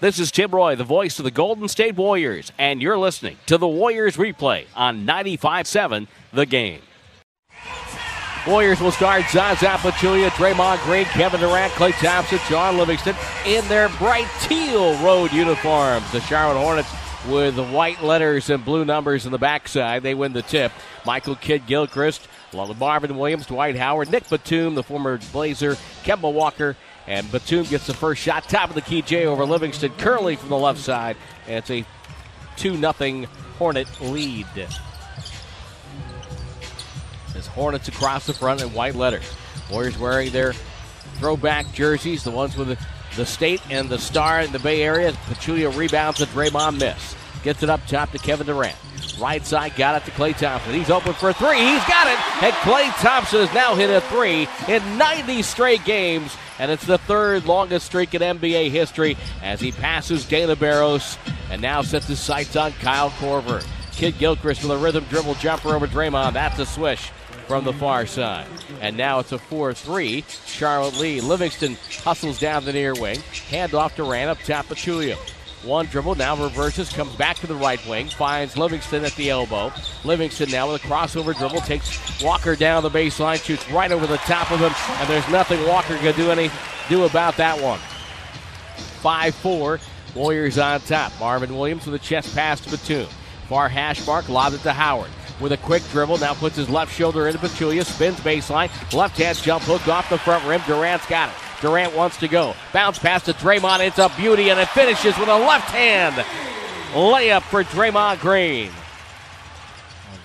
This is Tim Roye, the voice of the Golden State Warriors, and you're listening to the Warriors replay on 95.7 The Game. Warriors will start Zaza Pachulia, Draymond Green, Kevin Durant, Klay Thompson, John Livingston in their bright teal road uniforms. The Charlotte Hornets with white letters and blue numbers in the backside. They win the tip. Michael Kidd Gilchrist, along with Marvin Williams, Dwight Howard, Nick Batum, the former Blazer, Kemba Walker, and Batum gets the first shot. Top of the key, Jay over Livingston. Curley from the left side. And it's a 2 0 Hornet lead. As Hornets across the front in white letters. Warriors wearing their throwback jerseys, the ones with the, state and the star in the Bay Area. Pachulia rebounds a Draymond miss. Gets it up top to Kevin Durant. Right side, got it to Klay Thompson. He's open for three. He's got it. And Klay Thompson has now hit a three in 90 straight games. And it's the third longest streak in NBA history as he passes Dana Barros and now sets his sights on Kyle Korver. Kidd Gilchrist with a rhythm dribble jumper over Draymond. That's a swish from the far side. And now it's a 4 3. Charlotte Lee. Livingston hustles down the near wing. Hand off to Rand up top of Chulia. One dribble, now reverses, comes back to the right wing, finds Livingston at the elbow. Livingston now with a crossover dribble, takes Walker down the baseline, shoots right over the top of him, and there's nothing Walker can do any do about that one. 5-4, Warriors on top. Marvin Williams with a chest pass to Batum. Far hash mark, lobs it to Howard. With a quick dribble, now puts his left shoulder into Pachulia, spins baseline, left hand jump hook off the front rim. Durant's got it. Durant wants to go. Bounce pass to Draymond. It's a beauty, and it finishes with a left hand layup for Draymond Green.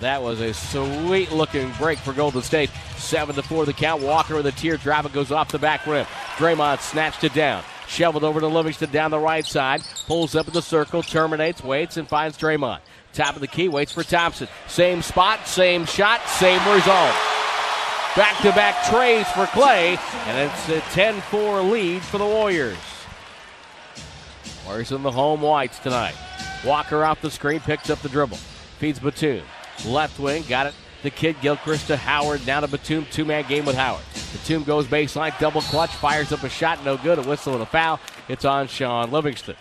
That was a sweet looking break for Golden State. Seven to four the count. Walker with a teardrop. It goes off the back rim. Draymond snatched it down. Shoveled over to Livingston down the right side. Pulls up in the circle. Terminates. Waits and finds Draymond. Top of the key. Waits for Thompson. Same spot. Same shot. Same result. Back to back treys for Klay, and it's a 10 4 lead for the Warriors. Warriors in the home whites tonight. Walker off the screen, picks up the dribble. Feeds Batum. Left wing, got it. The Kidd Gilchrist to Howard, now to Batum. Two man game with Howard. Batum goes baseline, double clutch, fires up a shot, no good. A whistle and a foul. It's on Shaun Livingston.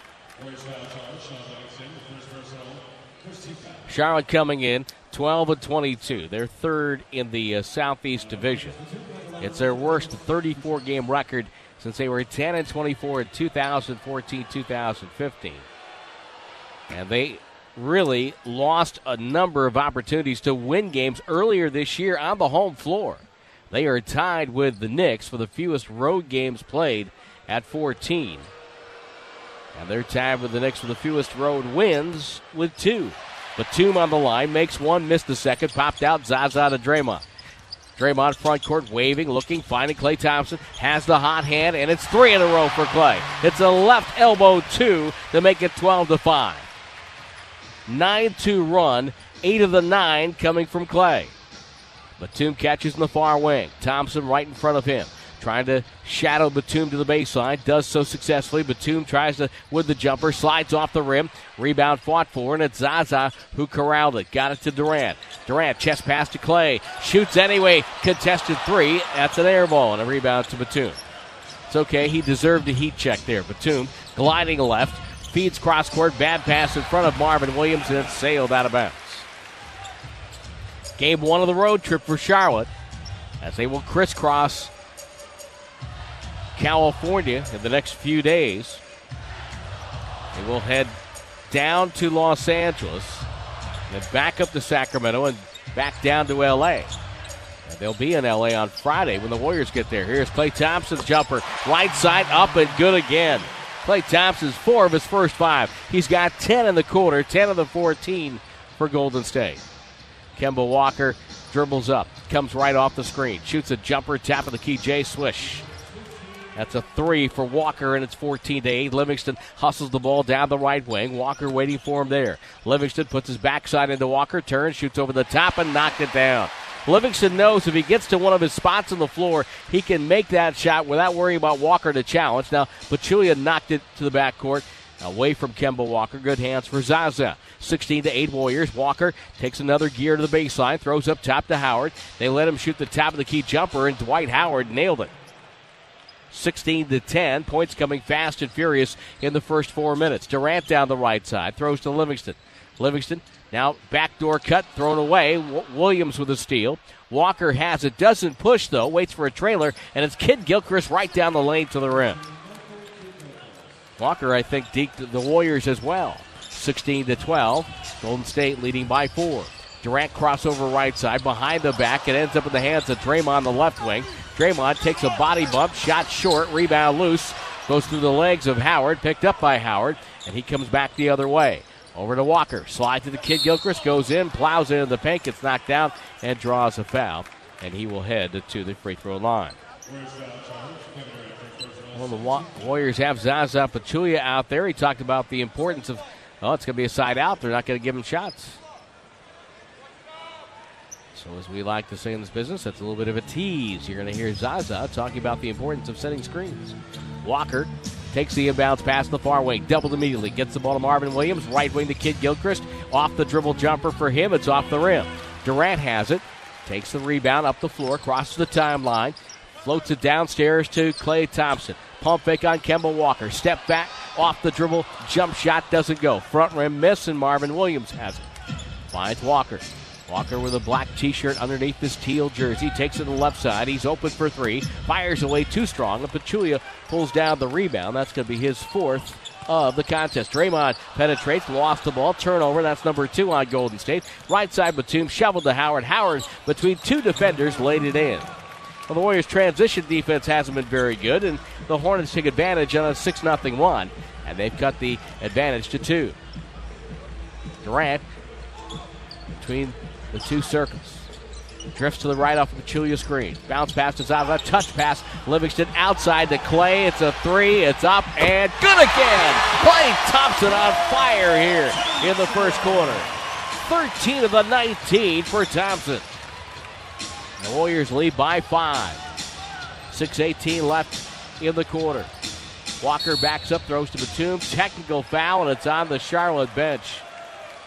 Charlotte coming in 12 and 22. They're third in the uh, Southeast Division. It's their worst 34 game record since they were 10 and 24 in 2014 2015. And they really lost a number of opportunities to win games earlier this year on the home floor. They are tied with the Knicks for the fewest road games played at 14. And they're tied with the Knicks for the fewest road wins with two. Batum on the line, makes one, missed the second, popped out, Zaza to Draymond. Draymond front court, waving, looking, finding Klay Thompson, has the hot hand, and it's three in a row for Klay. It's a left elbow two to make it 12 to 5. 9 2 run, eight of the nine coming from Klay. Batum catches in the far wing. Thompson right in front of him. Trying to shadow Batum to the baseline. Does so successfully. Batum tries to with the jumper. Slides off the rim. Rebound fought for, and it's Zaza who corralled it. Got it to Durant. Durant chest pass to Klay. Shoots anyway. Contested three. That's an air ball and a rebound to Batum. It's okay. He deserved a heat check there. Batum gliding left. Feeds cross court. Bad pass in front of Marvin Williams, and it's sailed out of bounds. Game one of the road trip for Charlotte as they will crisscross California in the next few days. They will head down to Los Angeles, then back up to Sacramento, and back down to LA. And they'll be in LA on Friday when the Warriors get there. Here's Klay Thompson's jumper, right side up and good again. Klay Thompson's four of his first five. He's got 10 in the quarter, 10 of the 14 for Golden State. Kemba Walker dribbles up, comes right off the screen, shoots a jumper, tap of the key, Jay Swish. That's a three for Walker, and it's 14 to 8. Livingston hustles the ball down the right wing. Walker waiting for him there. Livingston puts his backside into Walker, turns, shoots over the top, and knocked it down. Livingston knows if he gets to one of his spots on the floor, he can make that shot without worrying about Walker to challenge. Now, Pachulia knocked it to the backcourt away from Kemba Walker. Good hands for Zaza. 16 to 8 Warriors. Walker takes another gear to the baseline, throws up top to Howard. They let him shoot the top of the key jumper, and Dwight Howard nailed it. 16 to 10. Points coming fast and furious in the first four minutes. Durant down the right side, throws to Livingston. Livingston now backdoor cut thrown away. W- Williams with a steal. Walker has it, doesn't push though, waits for a trailer, and it's Kidd Gilchrist right down the lane to the rim. Walker, I think, deked the Warriors as well. 16 to 12. Golden State leading by four. Durant crossover right side behind the back. It ends up in the hands of Draymond the left wing. Draymond takes a body bump, shot short, rebound loose, goes through the legs of Howard, picked up by Howard, and he comes back the other way. Over to Walker, slide to the Kidd Gilchrist, goes in, plows into the paint, gets knocked down, and draws a foul, and he will head to the free throw line. Well, the Warriors have Zaza Pachulia out there. He talked about the importance of, oh, it's going to be a side out. They're not going to give him shots. So, as we like to say in this business, that's a little bit of a tease. You're going to hear Zaza talking about the importance of setting screens. Walker takes the inbounds pass the far wing, doubled immediately, gets the ball to Marvin Williams, right wing to Kidd Gilchrist, off the dribble jumper for him. It's off the rim. Durant has it, takes the rebound up the floor, crosses the timeline, floats it downstairs to Klay Thompson. Pump fake on Kemba Walker. Step back, off the dribble, jump shot doesn't go. Front rim miss, and Marvin Williams has it. Finds Walker. Walker with a black t shirt underneath his teal jersey. Takes it to the left side. He's open for three. Fires away too strong. And Pachulia pulls down the rebound. That's going to be his fourth of the contest. Draymond penetrates, lost the ball, turnover. That's number two on Golden State. Right side Batum shoveled to Howard. Howard between two defenders laid it in. Well, the Warriors' transition defense hasn't been very good, and the Hornets take advantage on a 6 0 1, and they've cut the advantage to two. Durant between the two circles. Drifts to the right off of the Chulia screen. Bounce pass to Zaza. Touch pass. Livingston outside to Klay. It's a three. It's up and good again. Klay Thompson on fire here in the first quarter. 13 of the 19 for Thompson. The Warriors lead by five. 6.18 left in the quarter. Walker backs up, throws to Batum. Technical foul, and it's on the Charlotte bench.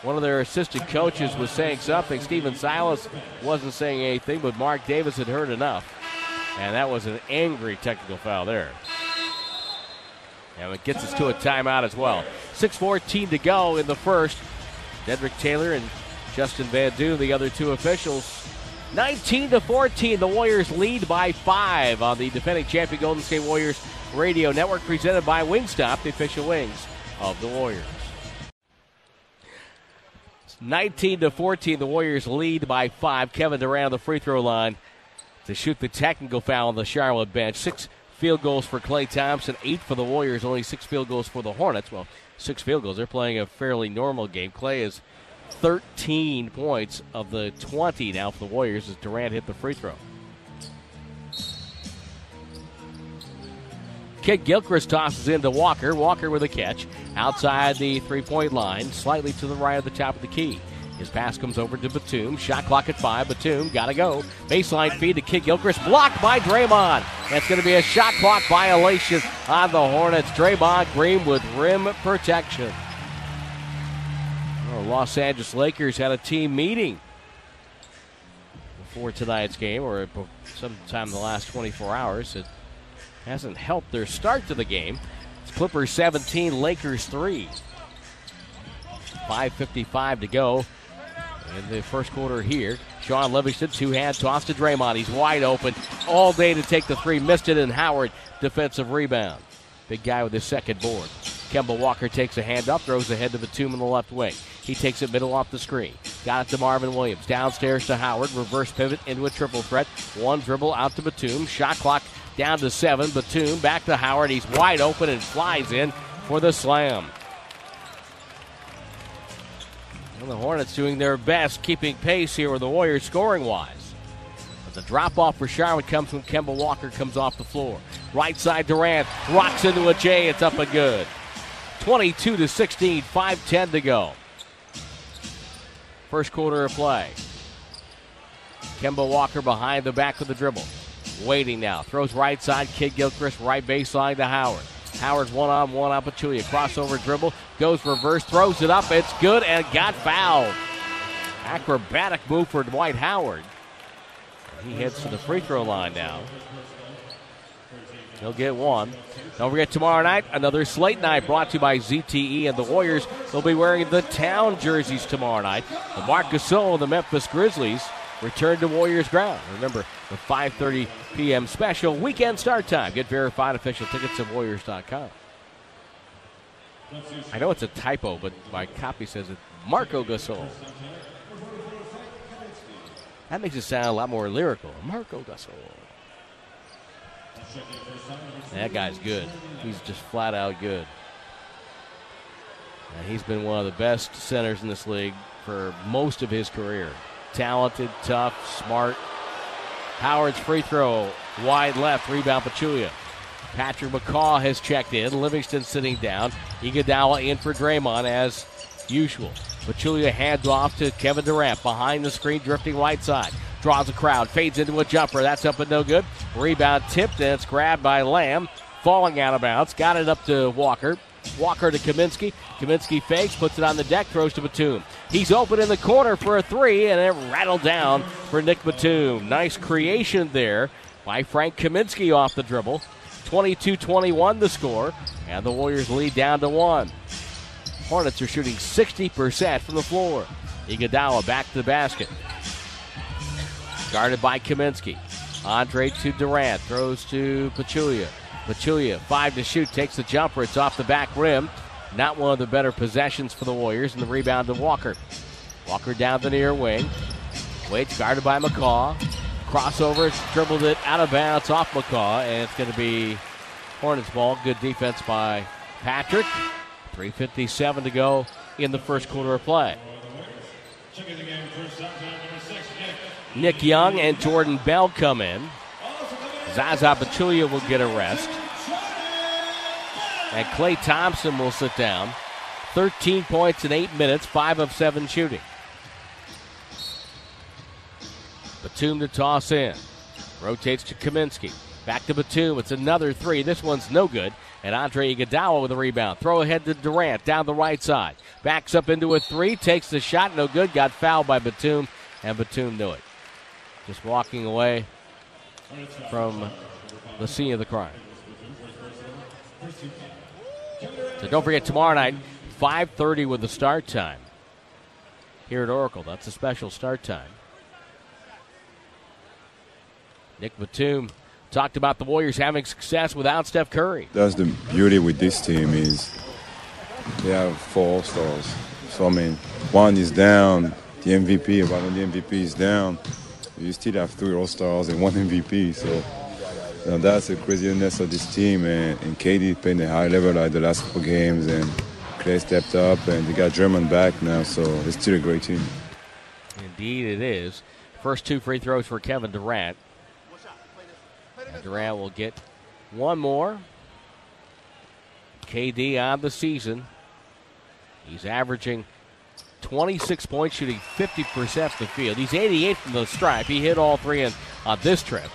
One of their assistant coaches was saying something. Stephen Silas wasn't saying anything, but Marc Davis had heard enough. And that was an angry technical foul there. And it gets us to a timeout as well. 6.14 to go in the first. Dedrick Taylor and Justin Van Duyne, the other two officials, 19 to 14, the Warriors lead by five on the defending champion Golden State Warriors radio network, presented by Wingstop, the official wings of the Warriors. 19 to 14, the Warriors lead by five. Kevin Durant on the free throw line to shoot the technical foul on the Charlotte bench. Six field goals for Klay Thompson, eight for the Warriors, only six field goals for the Hornets. Well, six field goals. They're playing a fairly normal game. Klay is 13 points of the 20 now for the Warriors as Durant hit the free throw. Kidd Gilchrist tosses into Walker. Walker with a catch outside the three point line, slightly to the right of the top of the key. His pass comes over to Batum. Shot clock at five. Batum got to go. Baseline feed to Kidd Gilchrist. Blocked by Draymond. That's going to be a shot clock violation on the Hornets. Draymond Green with rim protection. Well, Los Angeles Lakers had a team meeting before tonight's game, or sometime in the last 24 hours. Hasn't helped their start to the game. It's Clippers 17, Lakers 3. 5.55 to go in the first quarter here. Shaun Livingston, two hand toss to Draymond. He's wide open all day to take the three. Missed it, and Howard, defensive rebound. Big guy with his second board. Kemba Walker takes a hand up, throws ahead to Batum in the left wing. He takes it middle off the screen. Got it to Marvin Williams. Downstairs to Howard. Reverse pivot into a triple threat. One dribble out to Batum. Shot clock down to seven. Batum back to Howard. He's wide open and flies in for the slam. And the Hornets doing their best, keeping pace here with the Warriors scoring wise. But the drop off for Charlotte comes when Kemba Walker comes off the floor. Right side Durant rocks into a J. It's up and good. 22 to 16, 5:10 to go. First quarter of play. Kemba Walker behind the back of the dribble. Waiting now. Throws right side. Kidd Gilchrist right baseline to Howard. Howard's one on one on Pachulia. Crossover dribble. Goes reverse. Throws it up. It's good and got fouled. Acrobatic move for Dwight Howard. He heads to the free throw line now. He'll get one. Don't forget tomorrow night, another slate night brought to you by ZTE and the Warriors. They'll be wearing the town jerseys tomorrow night. The Marc Gasol and the Memphis Grizzlies return to Warriors ground. Remember, the 5.30 p.m. special weekend start time. Get verified official tickets at Warriors.com. I know it's a typo, but my copy says it Marco Gasol. That makes it sound a lot more lyrical. Marco Gasol. That guy's good. He's just flat out good. And he's been one of the best centers in this league for most of his career. Talented, tough, smart. Howard's free throw, wide left, rebound Pachulia. Patrick McCaw has checked in. Livingston sitting down. Iguodala in for Draymond as usual. Pachulia hands off to Kevin Durant behind the screen, drifting right side. Draws a crowd, fades into a jumper. That's up and no good. Rebound tipped, and it's grabbed by Lamb. Falling out of bounds. Got it up to Walker. Walker to Kaminsky. Kaminsky fakes, puts it on the deck, throws to Batum. He's open in the corner for a three, and it rattled down for Nick Batum. Nice creation there by Frank Kaminsky off the dribble. 22 21 the score, and the Warriors lead down to one. Hornets are shooting 60% from the floor. Iguodala back to the basket. Guarded by Kaminsky. Andre to Durant. Throws to Pachulia. Pachulia, five to shoot, takes the jumper. It's off the back rim. Not one of the better possessions for the Warriors. And the rebound to Walker. Walker down the near wing. Waits guarded by McCaw. Crossover, dribbled it out of bounds off McCaw. And it's going to be Hornets ball. Good defense by Patrick. 3.57 to go in the first quarter of play. Nick Young and Jordan Bell come in. Zaza Pachulia will get a rest. And Klay Thompson will sit down. 13 points in 8 minutes, 5 of 7 shooting. Batum to toss in. Rotates to Kaminsky. Back to Batum. It's another three. This one's no good. And Andre Iguodala with a rebound. Throw ahead to Durant down the right side. Backs up into a three. Takes the shot. No good. Got fouled by Batum. And Batum knew it. Just walking away from the scene of the crime. So don't forget tomorrow night, 5:30 with the start time here at Oracle. That's a special start time. Nick Batum talked about the Warriors having success without Steph Curry. That's the beauty with this team is they have four stars. So I mean, one is down, the MVP, one of the MVP is down. You still have three All Stars and one MVP. So know, that's the craziness of this team. And, and KD played a high level like the last couple games, and Klay stepped up, and they got German back now. So it's still a great team. Indeed, it is. First two free throws for Kevin Durant. And Durant will get one more. KD on the season. He's averaging 26 points, shooting 50% from the field. He's 88 from the stripe. He hit all three in, on this trip.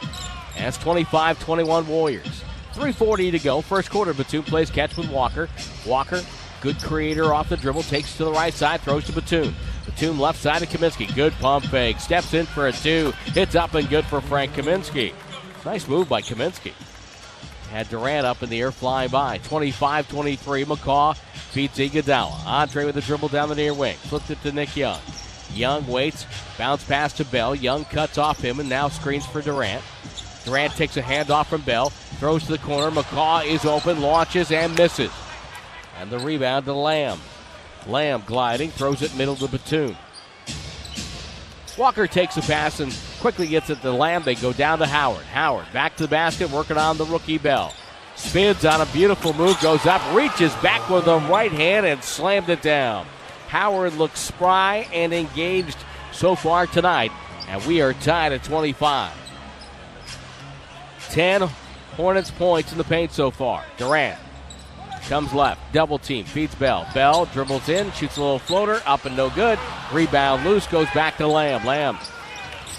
It's 25 21 Warriors. 3.40 to go. First quarter, Batum plays catch with Walker. Walker, good creator off the dribble, takes to the right side, throws to Batum. Batum left side of Kaminsky. Good pump fake. Steps in for a two. Hits up and good for Frank Kaminsky. Nice move by Kaminsky. Had Durant up in the air flying by. 25 23. McCaw beats Iguodala. Andre with a dribble down the near wing. Flips it to Nick Young. Young waits. Bounce pass to Bell. Young cuts off him and now screens for Durant. Durant takes a handoff from Bell. Throws to the corner. McCaw is open. Launches and misses. And the rebound to Lamb. Lamb gliding. Throws it middle to Batum. Walker takes a pass and quickly gets it to Lamb. They go down to Howard. Howard back to the basket, working on the rookie Bell. Spins on a beautiful move, goes up, reaches back with the right hand and slammed it down. Howard looks spry and engaged so far tonight, and we are tied at 25. 10 Hornets points in the paint so far. Durant comes left, double team, feeds Bell. Bell dribbles in, shoots a little floater, up and no good. Rebound loose, goes back to Lamb. Lamb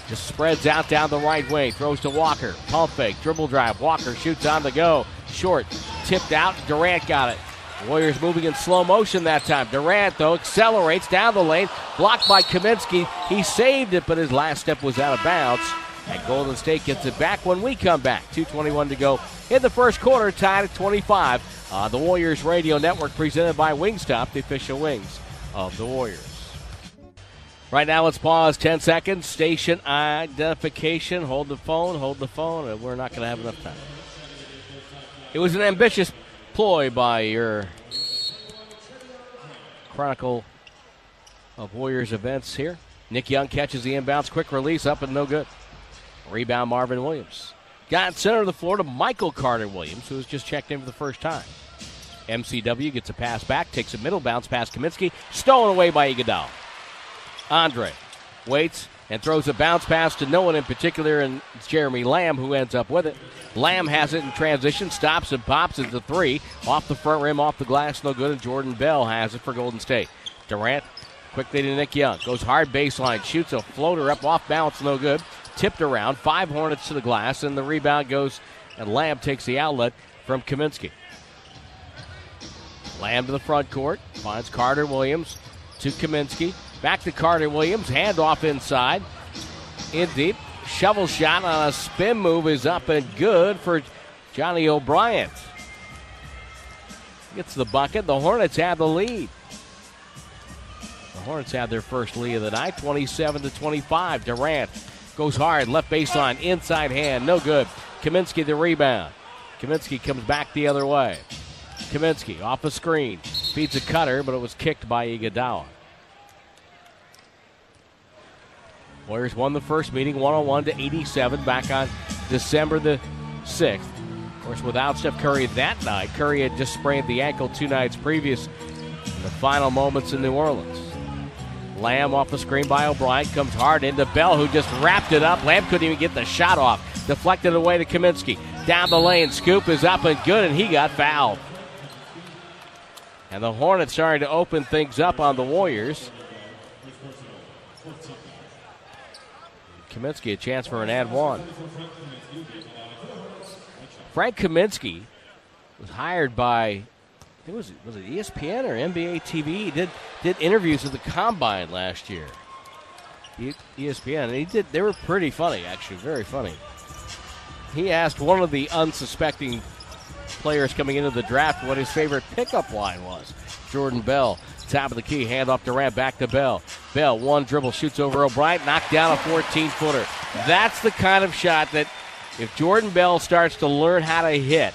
just spreads out down the right wing, throws to Walker. Pump fake, dribble drive. Walker shoots on the go. Short, tipped out. Durant got it. Warriors moving in slow motion that time. Durant, though, accelerates down the lane, blocked by Kaminsky. He saved it, but his last step was out of bounds. And Golden State gets it back when we come back. 2.21 to go in the first quarter, tied at 25. Uh, the Warriors Radio Network presented by Wingstop, the official wings of the Warriors. Right now, let's pause 10 seconds. Station identification. Hold the phone, hold the phone. We're not going to have enough time. It was an ambitious ploy by your Chronicle of Warriors events here. Nick Young catches the inbounds. Quick release up and no good. Rebound Marvin Williams. Got center of the floor to Michael Carter Williams, who has just checked in for the first time. MCW gets a pass back, takes a middle bounce past Kaminsky, stolen away by Iguodala. Andre waits and throws a bounce pass to no one in particular, and it's Jeremy Lamb who ends up with it. Lamb has it in transition, stops and pops it to three. Off the front rim, off the glass, no good, and Jordan Bell has it for Golden State. Durant quickly to Nick Young. Goes hard baseline, shoots a floater up off balance, no good. Tipped around, five Hornets to the glass, and the rebound goes, and Lamb takes the outlet from Kaminsky. Lamb to the front court, finds Carter Williams to Kaminsky. Back to Carter Williams. Handoff inside. In deep. Shovel shot on a spin move is up and good for Johnny O'Bryant. Gets the bucket. The Hornets have the lead. The Hornets have their first lead of the night, 27 to 25. Durant goes hard, left baseline, inside hand, no good. Kaminsky the rebound. Kaminsky comes back the other way. Kaminsky off a screen, feeds a cutter, but it was kicked by Iguodala. Warriors won the first meeting 101 to 87 back on December the 6th. Of course, without Steph Curry that night, Curry had just sprained the ankle two nights previous in the final moments in New Orleans. Lamb off the screen by O'Bryant comes hard into Bell, who just wrapped it up. Lamb couldn't even get the shot off. Deflected away to Kaminsky. Down the lane, scoop is up and good, and he got fouled. And the Hornets starting to open things up on the Warriors. Kaminsky a chance for an ad one. Frank Kaminsky was hired by it was was it ESPN or NBA TV? He did did interviews with the Combine last year. ESPN, and he did. They were pretty funny, actually, very funny. He asked one of the unsuspecting players coming into the draft what his favorite pickup line was. Jordan Bell Top of the key, hand off Durant, back to Bell. Bell, one dribble, shoots over O'Bryant, knocked down a 14 footer. That's the kind of shot that if Jordan Bell starts to learn how to hit,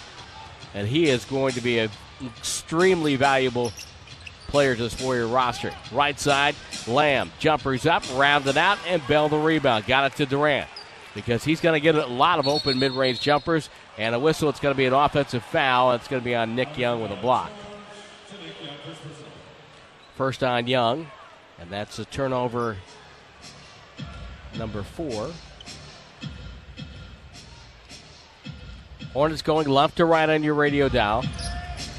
and he is going to be an extremely valuable player to this Warrior roster. Right side, Lamb, jumpers up, rounded out, and Bell the rebound. Got it to Durant because he's going to get a lot of open mid range jumpers, and a whistle. It's going to be an offensive foul. It's going to be on Nick Young with a block. First on Young, and that's a turnover number four. Hornets going left to right on your radio dial.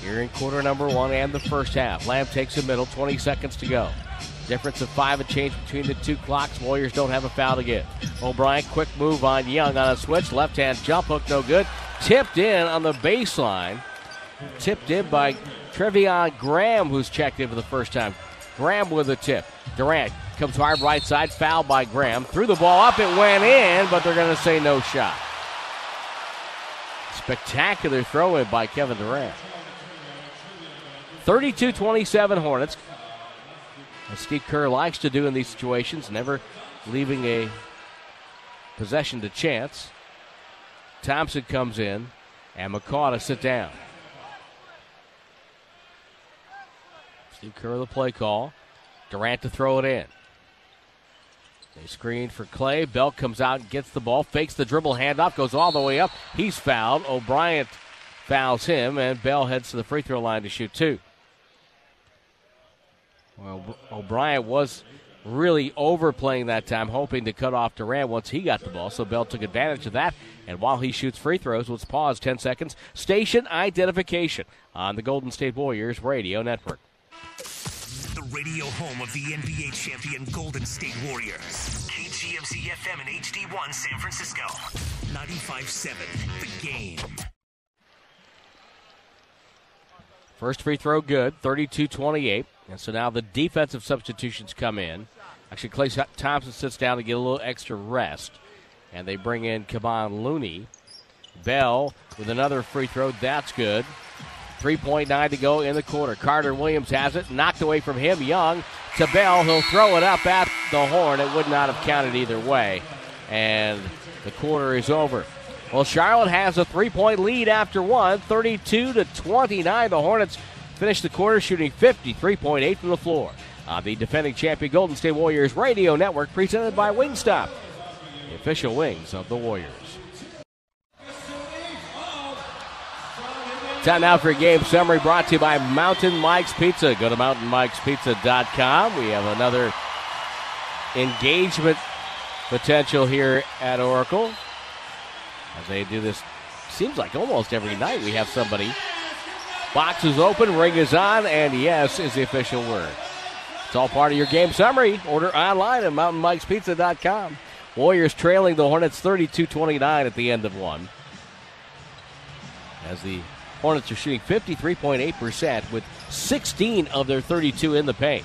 Here in quarter number one and the first half. Lamb takes the middle, 20 seconds to go. Difference of five and change between the two clocks. Warriors don't have a foul to get. O'Bryant, quick move on Young on a switch. Left hand jump hook, no good. Tipped in on the baseline. Tipped in by Treveon Graham, who's checked in for the first time. Graham with a tip. Durant comes hard right side, foul by Graham. Threw the ball up, it went in, but they're going to say no shot. Spectacular throw in by Kevin Durant. 32 27 Hornets. As Steve Kerr likes to do in these situations, never leaving a possession to chance. Thompson comes in, and McCaw to sit down. Steve Kerr the play call. Durant to throw it in. They screen for Klay. Bell comes out and gets the ball, fakes the dribble handoff, goes all the way up. He's fouled. O'Bryant fouls him, and Bell heads to the free throw line to shoot two. Well, O'Bryant was really overplaying that time, hoping to cut off Durant once he got the ball. So Bell took advantage of that And while he shoots free throws, let's pause 10 seconds. Station identification on the Golden State Warriors Radio Network. The radio home of the NBA champion Golden State Warriors. KGMZ FM and HD1 San Francisco. 95.7 The Game. First free throw good, 32 28. And so now the defensive substitutions come in. Actually, Klay Thompson sits down to get a little extra rest. And they bring in Kevon Looney. Bell with another free throw. That's good. 3.9 to go in the quarter. Carter Williams has it. Knocked away from him. Young to Bell. He'll throw it up at the horn. It would not have counted either way. And the quarter is over. Well, Charlotte has a three point lead after one, 32 to 29. The Hornets finish the quarter shooting 53.8 from the floor. On the defending champion Golden State Warriors radio network, presented by Wingstop, the official wings of the Warriors. Time now for a game summary brought to you by Mountain Mike's Pizza. Go to mountainmikespizza.com. We have another engagement potential here at Oracle as they do this. Seems like almost every night we have somebody. Box is open, ring is on, and yes is the official word. It's all part of your game summary. Order online at mountainmikespizza.com. Warriors trailing the Hornets 32 29 at the end of one. As the Hornets are shooting 53.8% with 16 of their 32 in the paint.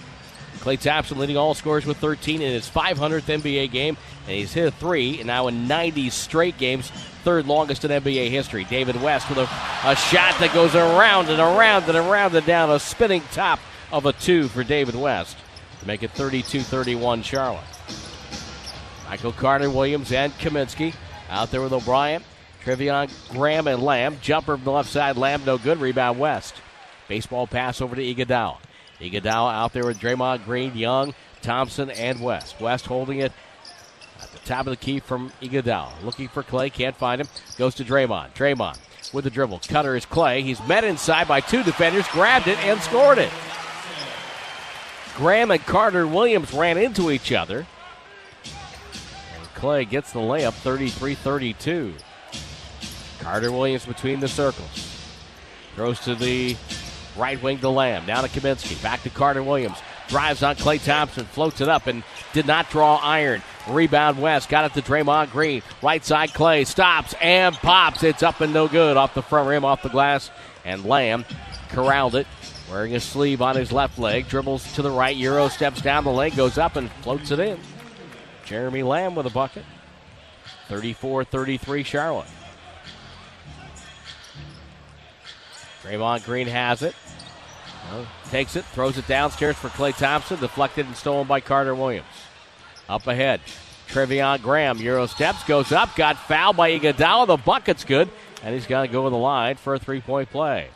Klay Thompson leading all scorers with 13 in his 500th NBA game, and he's hit a three, and now in 90 straight games, third longest in NBA history. David West with a, a shot that goes around and around and around and down, a spinning top of a two for David West to make it 32 31 Charlotte. Michael Carter Williams and Kaminsky out there with O'Bryant, Treveon Graham, and Lamb. Jumper from the left side, Lamb no good. Rebound West. Baseball pass over to Iguodala. Iguodala out there with Draymond Green, Young, Thompson, and West. West holding it at the top of the key from Iguodala. Looking for Klay. can't find him. Goes to Draymond. Draymond with the dribble. Cutter is Klay. He's met inside by two defenders, grabbed it, and scored it. Graham and Carter Williams ran into each other. And Klay gets the layup 33 32. Carter Williams between the circles. Throws to the right wing to Lamb. Now to Kaminsky. Back to Carter Williams. Drives on Klay Thompson. Floats it up and did not draw iron. Rebound West. Got it to Draymond Green. Right side Klay. Stops and pops. It's up and no good. Off the front rim, off the glass. And Lamb corralled it. Wearing a sleeve on his left leg. Dribbles to the right. Euro steps down the leg. Goes up and floats it in. Jeremy Lamb with a bucket. 34 33 Charlotte. Draymond Green has it. Takes it, throws it downstairs for Klay Thompson, deflected and stolen by Carter Williams. Up ahead, Treveon Graham, Euro steps, goes up, got fouled by Iguodala. The bucket's good, and he's got to go to the line for a three-point play.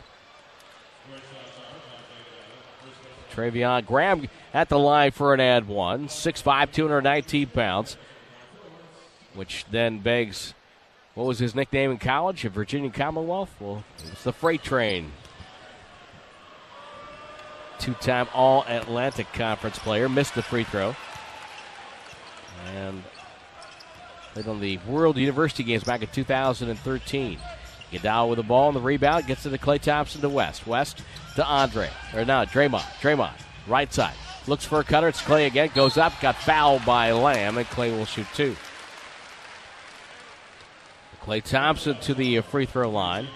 Treveon Graham at the line for an ad one, 6'5", 219 pounds, which then begs what was his nickname in college at Virginia Commonwealth? Well, it's the Freight Train. Two time All Atlantic Conference player, missed the free throw. And played on the World University Games back in 2013. Iguodala with the ball and the rebound gets to the Klay Thompson to West. West to Andre. Or no, Draymond. Draymond, right side. Looks for a cutter. It's Klay again. Goes up. Got fouled by Lamb, and Klay will shoot two. Klay Thompson to the free throw line.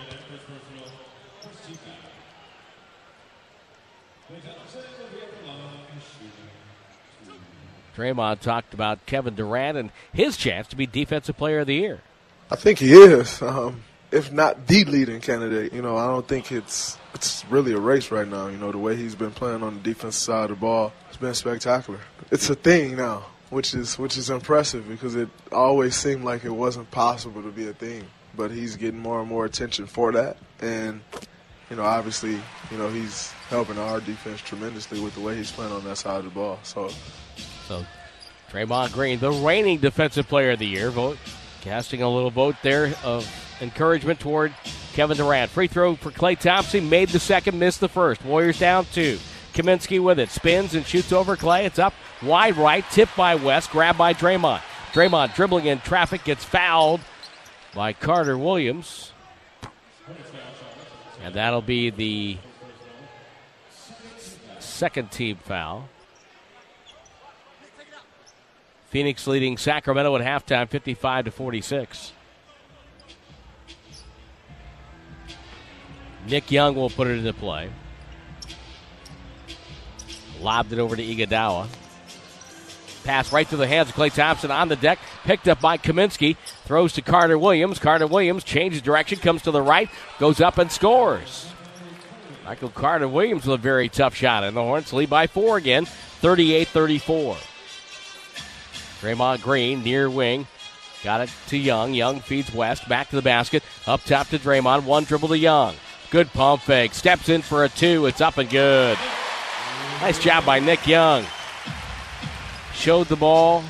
Draymond talked about Kevin Durant and his chance to be Defensive Player of the Year. I think he is, um, if not the leading candidate. You know, I don't think it's it's really a race right now. You know, the way he's been playing on the defensive side of the ball, it's been spectacular. It's a thing now which is which is impressive because it always seemed like it wasn't possible to be a thing. But he's getting more and more attention for that, and you know, obviously, you know, he's helping our defense tremendously with the way he's playing on that side of the ball. So, so Draymond Green, the reigning Defensive Player of the Year, vote casting a little vote there of encouragement toward Kevin Durant. Free throw for Klay Thompson, made the second, missed the first. Warriors down two. Kaminsky with it. Spins and shoots over Klay. It's up wide right. Tipped by West. Grabbed by Draymond. Draymond dribbling in traffic. Gets fouled by Carter Williams. And that'll be the second team foul. Phoenix leading Sacramento at halftime 55 to 46. Nick Young will put it into play. Lobbed it over to Iguodala. Pass right through the hands of Klay Thompson on the deck. Picked up by Kaminsky. Throws to Carter Williams. Carter Williams changes direction, comes to the right, goes up and scores. Michael Carter Williams with a very tough shot, and the Hornets lead by four again, 38 34. Draymond Green near wing. Got it to Young. Young feeds West. Back to the basket. Up top to Draymond. One dribble to Young. Good pump fake. Steps in for a two. It's up and good. Nice job by Nick Young. Showed the ball.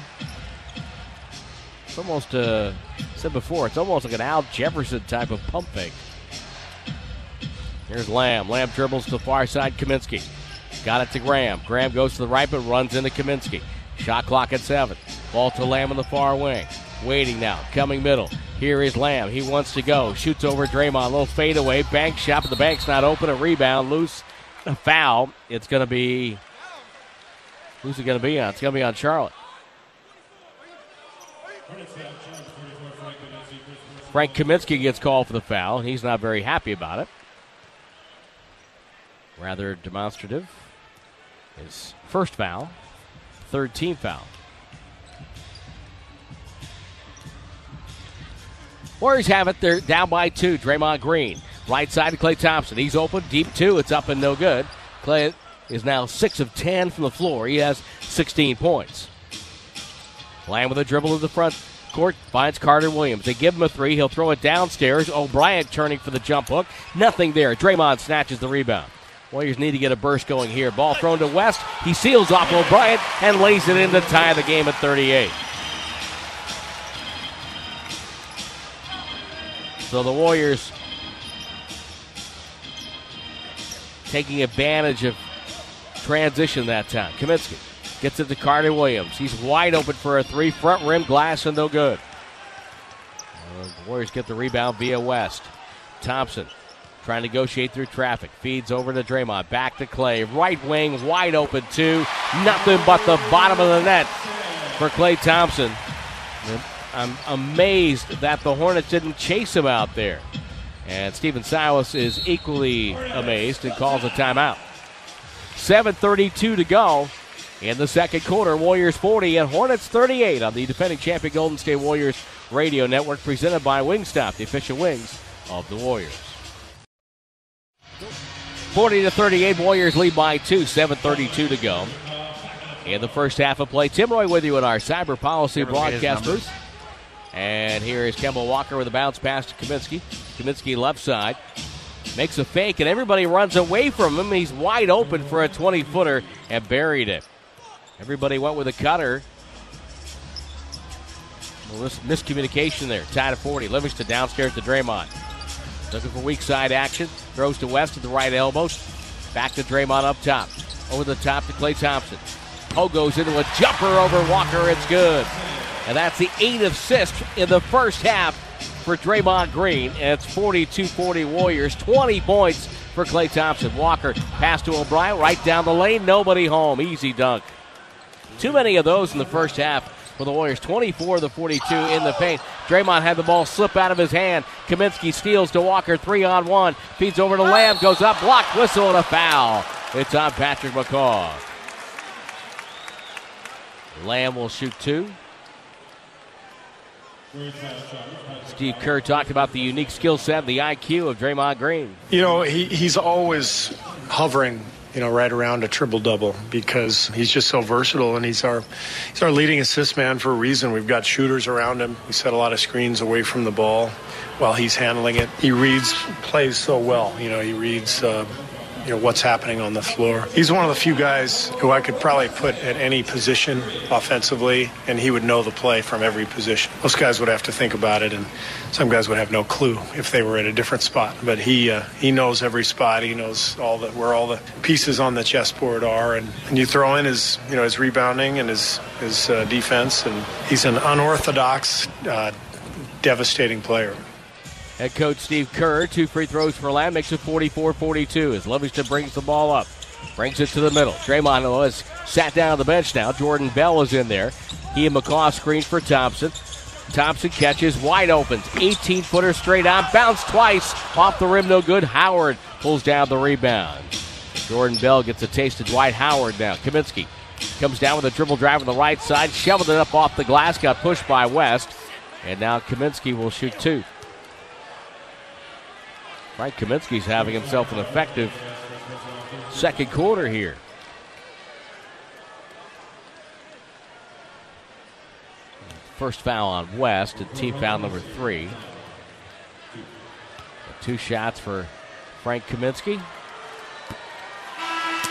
It's almost, uh, said before, it's almost like an Al Jefferson type of pump fake. Here's Lamb. Lamb dribbles to the far side. Kaminsky. Got it to Graham. Graham goes to the right but runs into Kaminsky. Shot clock at seven. Ball to Lamb on the far wing. Waiting now. Coming middle. Here is Lamb. He wants to go. Shoots over Draymond. A little fadeaway. Bank shot, but the bank's not open. A rebound. Loose. A foul. It's going to be. Who's it going to be on? It's going to be on Charlotte. Frank Kaminsky gets called for the foul. He's not very happy about it. Rather demonstrative. His first foul, third team foul. Warriors have it. They're down by two. Draymond Green. Right side to Klay Thompson. He's open. Deep two. It's up and no good. Klay is now 6 of 10 from the floor. He has 16 points. Lamb with a dribble to the front court finds Carter Williams. They give him a three. He'll throw it downstairs. O'Bryant turning for the jump hook. Nothing there. Draymond snatches the rebound. Warriors need to get a burst going here. Ball thrown to West. He seals off O'Bryant and lays it in to tie the game at 38. So the Warriors taking advantage of transition that time. Kaminsky gets it to Carter Williams. He's wide open for a three. Front rim glass and no good. Uh, Warriors get the rebound via West. Thompson trying to negotiate through traffic. Feeds over to Draymond. Back to Klay. Right wing wide open two. Nothing but the bottom of the net for Klay Thompson. I'm amazed that the Hornets didn't chase him out there. And Stephen Silas is equally amazed and calls a timeout. 7.32 to go in the second quarter. Warriors 40 and Hornets 38 on the defending champion Golden State Warriors radio network presented by Wingstop, the official wings of the Warriors. 40 to 38, Warriors lead by two, 7.32 to go. In the first half of play, Tim Roye with you in our cyber policy broadcast booth. And here is Kemba Walker with a bounce pass to Kaminsky. Kaminsky left side. Makes a fake, and everybody runs away from him. He's wide open for a 20 footer and buried it. Everybody went with a cutter. miscommunication there. Tied at 40. Livingston downstairs to Draymond. Looking for weak side action. Throws to West at the right elbow. Back to Draymond up top. Over the top to Klay Thompson. Poe goes into a jumper over Walker. It's good. And that's the eight assists in the first half for Draymond Green. It's 42 40 Warriors. 20 points for Klay Thompson. Walker pass to O'Bryant right down the lane. Nobody home. Easy dunk. Too many of those in the first half for the Warriors. 24 to 42 in the paint. Draymond had the ball slip out of his hand. Kaminsky steals to Walker. Three on one. Feeds over to Lamb. Goes up. Block. Whistle and a foul. It's on Patrick McCaw. Lamb will shoot two. Steve Kerr talked about the unique skill set, the IQ of Draymond Green. You know, he, he's always hovering, you know, right around a triple double because he's just so versatile and he's our he's our leading assist man for a reason. We've got shooters around him. We set a lot of screens away from the ball while he's handling it. He reads plays so well. You know, he reads. Uh, you know what's happening on the floor. He's one of the few guys who I could probably put at any position offensively, and he would know the play from every position. Most guys would have to think about it, and some guys would have no clue if they were at a different spot. But he uh, he knows every spot. He knows all the where all the pieces on the chessboard are, and, and you throw in his you know his rebounding and his his uh, defense, and he's an unorthodox. Uh, devastating player. Head coach Steve Kerr, two free throws for Lamb, makes it 44 42 as Livingston brings the ball up. Brings it to the middle. Draymond has sat down on the bench now. Jordan Bell is in there. He and McCaw screen for Thompson. Thompson catches wide open. 18 footer straight on. Bounce twice. Off the rim, no good. Howard pulls down the rebound. Jordan Bell gets a taste of Dwight Howard now. Kaminsky comes down with a dribble drive on the right side. Shoveled it up off the glass. Got pushed by West. And now Kaminsky will shoot two. Frank Kaminsky's having himself an effective second quarter here. First foul on West, and team foul number three. Two shots for Frank Kaminsky.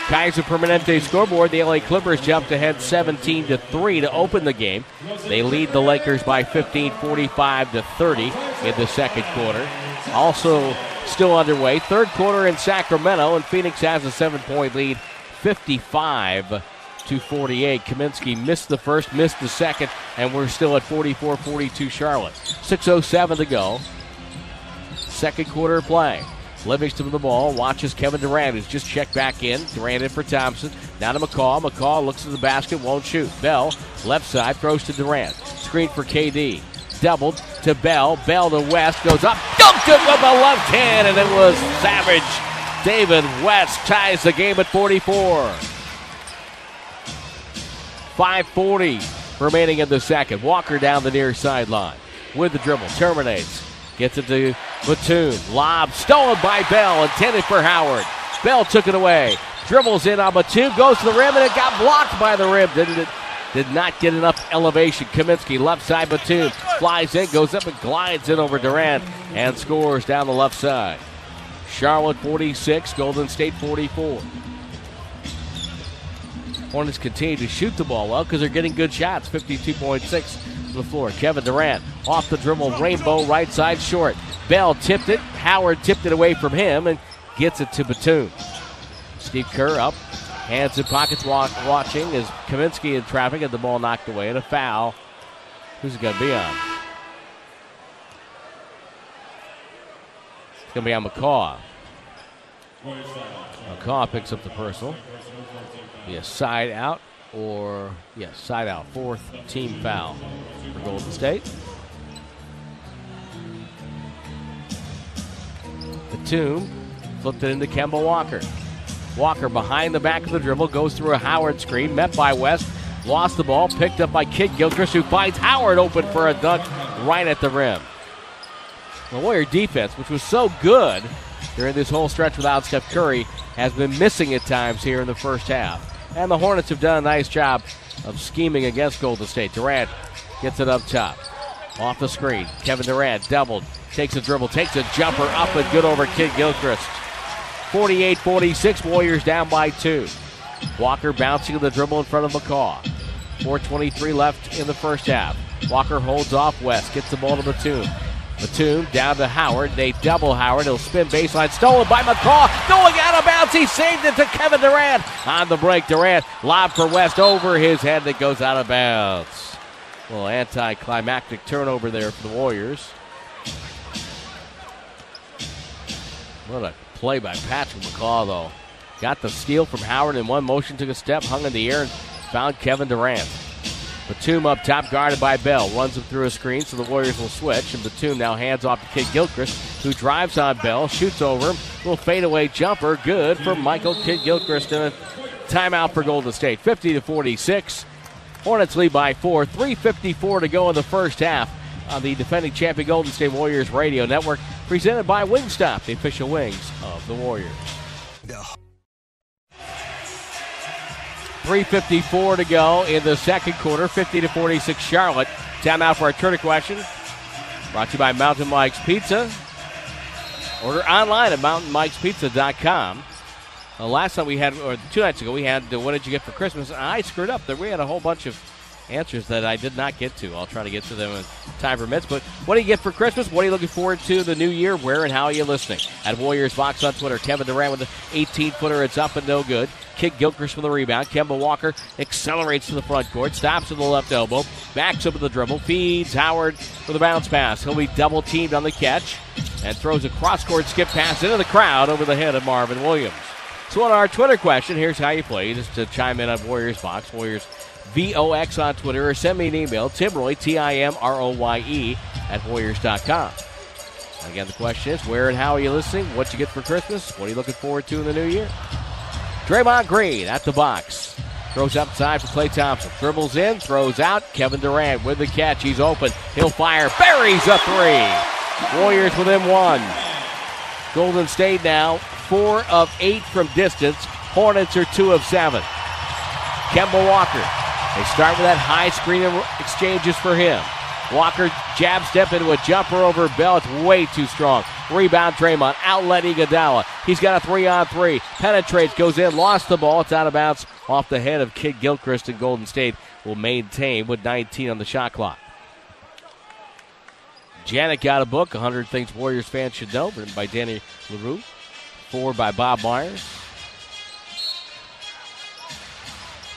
Kaiser Permanente scoreboard. The LA Clippers jumped ahead 17 to 3 to open the game. They lead the Lakers by 15, 45 to 30 in the second quarter. Also still underway. Third quarter in Sacramento, and Phoenix has a seven point lead, 55 to 48. Kaminsky missed the first, missed the second, and we're still at 44 42 Charlotte. 6.07 to go. Second quarter play. Livingston with the ball, watches Kevin Durant, who's just checked back in. Durant in for Thompson. Now to McCaw. McCaw looks at the basket, won't shoot. Bell, left side, throws to Durant. Screen for KD. Doubled to Bell. Bell to West, goes up, dunked it with the left hand, and it was Savage. David West ties the game at 44. 5.40 remaining in the second. Walker down the near sideline with the dribble, terminates. Gets it to Batum. Lob stolen by Bell, intended for Howard. Bell took it away. Dribbles in on Batum, goes to the rim, and it got blocked by the rim. Didn't it? did not get enough elevation. Kaminsky, left side Batum, flies in, goes up and glides in over Durant, and scores down the left side. Charlotte 46, Golden State 44. Hornets continue to shoot the ball well because they're getting good shots, 52.6 the floor. Kevin Durant off the dribble, rainbow right side short. Bell tipped it. Howard tipped it away from him and gets it to Batum. Steve Kerr up, hands in pockets, watching as Kaminsky in traffic and the ball knocked away and a foul. Who's it going to be on? It's going to be on McCaw. McCaw picks up the personal. Be a side out or, yes, side out. Fourth team foul for Golden State. The Batum flipped it into Kemba Walker. Walker behind the back of the dribble goes through a Howard screen, met by West, lost the ball, picked up by Kidd Gilchrist, who finds Howard open for a dunk right at the rim. The Warrior defense, which was so good during this whole stretch without Steph Curry, has been missing at times here in the first half. And the Hornets have done a nice job of scheming against Golden State. Durant gets it up top. Off the screen. Kevin Durant doubled. Takes a dribble. Takes a jumper up and good over Kidd Gilchrist. 48 46. Warriors down by two. Walker bouncing the dribble in front of McCaw. 4.23 left in the first half. Walker holds off West. Gets the ball to Batum. Batum down to Howard. They double Howard. He'll spin baseline. Stolen by McCaw. Going out of bounds. He saved it to Kevin Durant. On the break, Durant. Lob for West over his head that goes out of bounds. A little anticlimactic turnover there for the Warriors. What a play by Patrick McCaw, though. Got the steal from Howard in one motion, took a step, hung in the air, and found Kevin Durant. Batum up top, guarded by Bell. Runs him through a screen, so the Warriors will switch. And Batum now hands off to Kidd Gilchrist, who drives on Bell, shoots over him. Little fadeaway jumper, good for Michael Kidd Gilchrist. And a timeout for Golden State. 50 to 46. Hornets lead by four. 3.54 to go in the first half on the defending champion Golden State Warriors radio network, presented by Wingstop, the official wings of the Warriors. 3.54 to go in the second quarter, 50 to 46 Charlotte. Timeout for our Twitter question. Brought to you by Mountain Mike's Pizza. Order online at mountainmikespizza.com. The last time we had, or two nights ago, we had uh, what did you get for Christmas? I screwed up. There we had a whole bunch of answers that I did not get to. I'll try to get to them in time permits. But what do you get for Christmas? What are you looking forward to the new year? Where and how are you listening? At Warriors Box on Twitter, Kevin Durant with the 18 footer. It's up and no good. Kidd Gilchrist for the rebound. Kemba Walker accelerates to the front court, stops with the left elbow, backs up with the dribble, feeds Howard with a bounce pass. He'll be double teamed on the catch and throws a cross court skip pass into the crowd over the head of Marvin Williams. So on our Twitter question, here's how you play. Just to chime in on Warriors Box, Warriors VOX on Twitter, or send me an email, Timroye, T I M R O Y E, at Warriors.com. Again, the question is where and how are you listening? What you get for Christmas? What are you looking forward to in the new year? Draymond Green at the box. Throws upside for Klay Thompson. Dribbles in, throws out. Kevin Durant with the catch. He's open. He'll fire. Buries a three. Warriors within one. Golden State now four of eight from distance. Hornets are two of seven. Kemba Walker. They start with that high screen exchanges for him. Walker jab step into a jumper over Bell. It's way too strong. Rebound Draymond. Outlet Iguodala. He's got a three on three. Penetrates, goes in, lost the ball. It's out of bounds off the head of Kidd Gilchrist and Golden State will maintain with 19 on the shot clock. Janet got a book, 100 Things Warriors fans should know, written by Danny Leroux, Four by Bob Myers.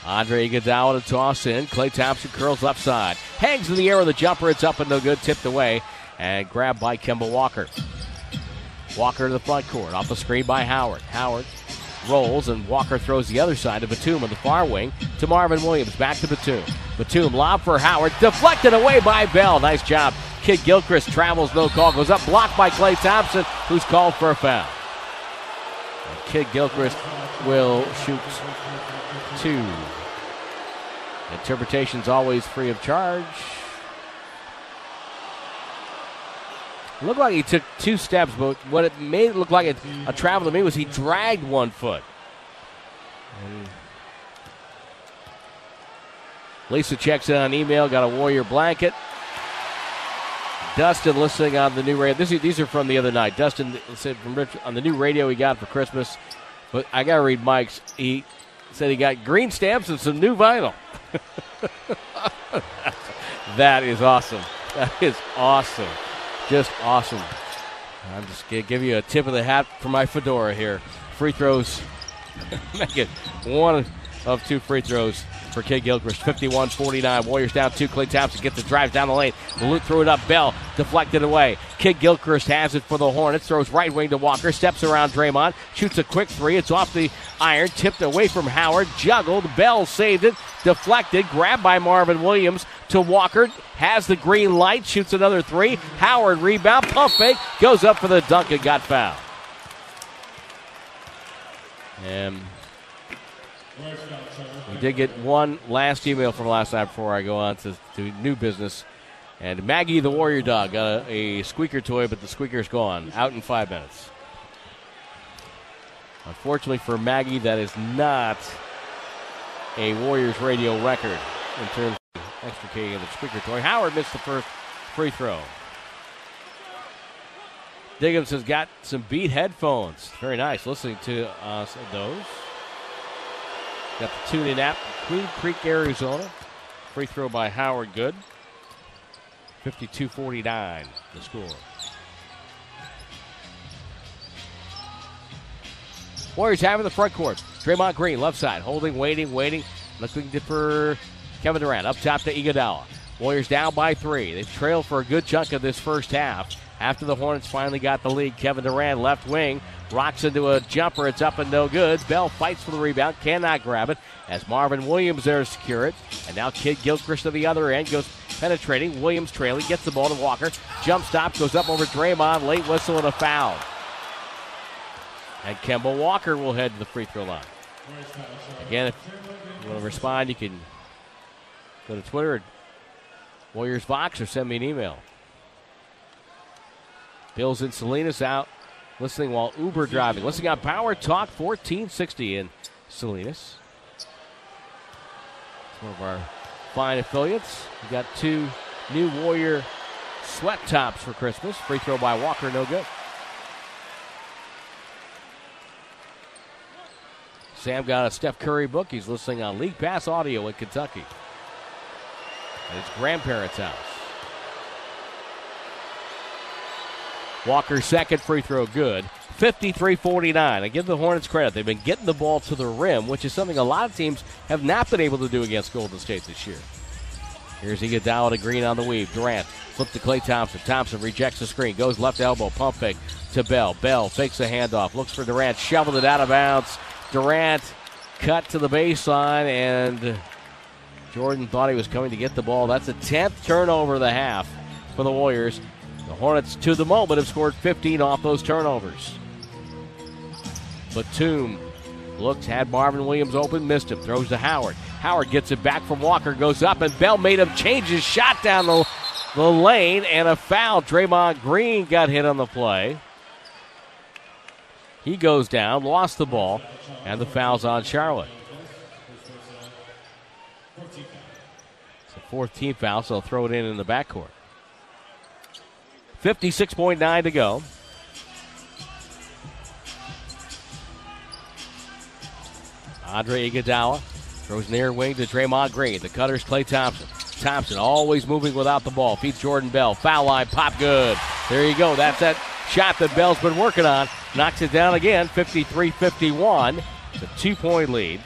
Andre Iguodala to toss in. Klay Thompson curls left side. Hangs in the air with a jumper. It's up and no good. Tipped away. And grabbed by Kemba Walker. Walker to the front court. Off the screen by Howard. Howard rolls and Walker throws the other side to Batum on the far wing to Marvin Williams. Back to Batum. Batum lob for Howard. Deflected away by Bell. Nice job. Kidd Gilchrist travels, no call. Goes up, blocked by Klay Thompson, who's called for a foul. And Kidd Gilchrist will shoot two. Interpretation's always free of charge. Looked like he took two steps, but what it made it look like a, travel to me was he dragged one foot. And Lisa checks in on email, got a Warrior blanket. Dustin listening on the new radio. This, these are from the other night. Dustin said from Rich, on the new radio he got for Christmas. But I got to read Mike's. He said he got green stamps and some new vinyl. that is awesome. That is awesome. Just awesome. I'm just going to give you a tip of the hat for my fedora here. Free throws. Make it one of two free throws for Kidd Gilchrist. 51 49. Warriors down two. Klay Thompson gets the drive down the lane. Malute threw it up. Bell deflected away. Kidd Gilchrist has it for the Hornets. Throws right wing to Walker. Steps around Draymond. Shoots a quick three. It's off the iron. Tipped away from Howard. Juggled. Bell saved it. Deflected. Grabbed by Marvin Williams to Walker. Has the green light. Shoots another three. Howard rebound. Pump fake. Goes up for the dunk and got fouled. And did get one last email from last night before I go on to, to new business. And Maggie the Warrior Dog got a, a squeaker toy, but the squeaker's gone. Out in five minutes. Unfortunately for Maggie, that is not a Warriors radio record in terms of extricating the squeaker toy. Howard missed the first free throw. Diggins has got some beat headphones. Very nice listening to uh, those. Got the TuneIn app, Queen Creek, Arizona. Free throw by Howard Good. 52 49, the score. Warriors having the front court. Draymond Green, left side, holding, waiting, waiting, looking for Kevin Durant. Up top to Iguodala. Warriors down by three. They've trailed for a good chunk of this first half. After the Hornets finally got the lead, Kevin Durant, left wing, rocks into a jumper. It's up and no good. Bell fights for the rebound, cannot grab it as Marvin Williams there secure it. And now Kidd Gilchrist to the other end goes penetrating. Williams trailing, gets the ball to Walker. Jump stop, goes up over Draymond. Late whistle and a foul. And Kemba Walker will head to the free throw line. Again, if you want to respond, you can go to Twitter at Warriors Box or send me an email. Bills and Salinas out listening while Uber driving. Listening on Power Talk 1460 in Salinas. It's one of our fine affiliates. We got two new Warrior sweat tops for Christmas. Free throw by Walker, no good. Sam got a Steph Curry book. He's listening on League Pass Audio in Kentucky. at his grandparents' house. Walker's second free throw good. 53 49. I give the Hornets credit. They've been getting the ball to the rim, which is something a lot of teams have not been able to do against Golden State this year. Here's Iguodala to Green on the weave. Durant flip to Klay Thompson. Thompson rejects the screen, goes left elbow, pump to Bell. Bell fakes a handoff, looks for Durant, shoveled it out of bounds. Durant cut to the baseline, and Jordan thought he was coming to get the ball. That's a 10th turnover of the half for the Warriors. The Hornets, to the moment, have scored 15 off those turnovers. Batum looks, had Marvin Williams open, missed him, throws to Howard. Howard gets it back from Walker, goes up, and Bell made him change his shot down the, the lane, and a foul. Draymond Green got hit on the play. He goes down, lost the ball, and the foul's on Charlotte. It's a fourth team foul, so throw it in in the backcourt. 56.9 to go. Andre Iguodala throws near wing to Draymond Green. The cutters Klay Thompson. Thompson always moving without the ball. Feeds Jordan Bell. Foul line, pop good. There you go. That's that shot that Bell's been working on. Knocks it down again, 53 51. It's a two point lead.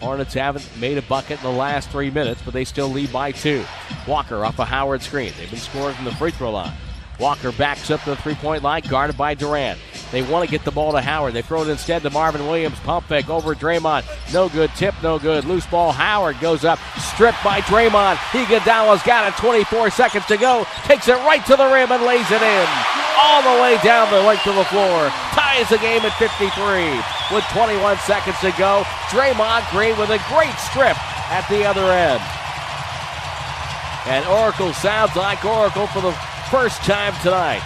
Hornets haven't made a bucket in the last three minutes, but they still lead by two. Walker off a Howard screen. They've been scoring from the free throw line. Walker backs up to the three point line, guarded by Durant. They want to get the ball to Howard. They throw it instead to Marvin Williams. Pump fake over Draymond. No good. Tip, no good. Loose ball. Howard goes up. Stripped by Draymond. Iguodala's got it. 24 seconds to go. Takes it right to the rim and lays it in. All the way down the length of the floor. Ties the game at 53 with 21 seconds to go. Draymond Green with a great strip at the other end. And Oracle sounds like Oracle for the first time tonight.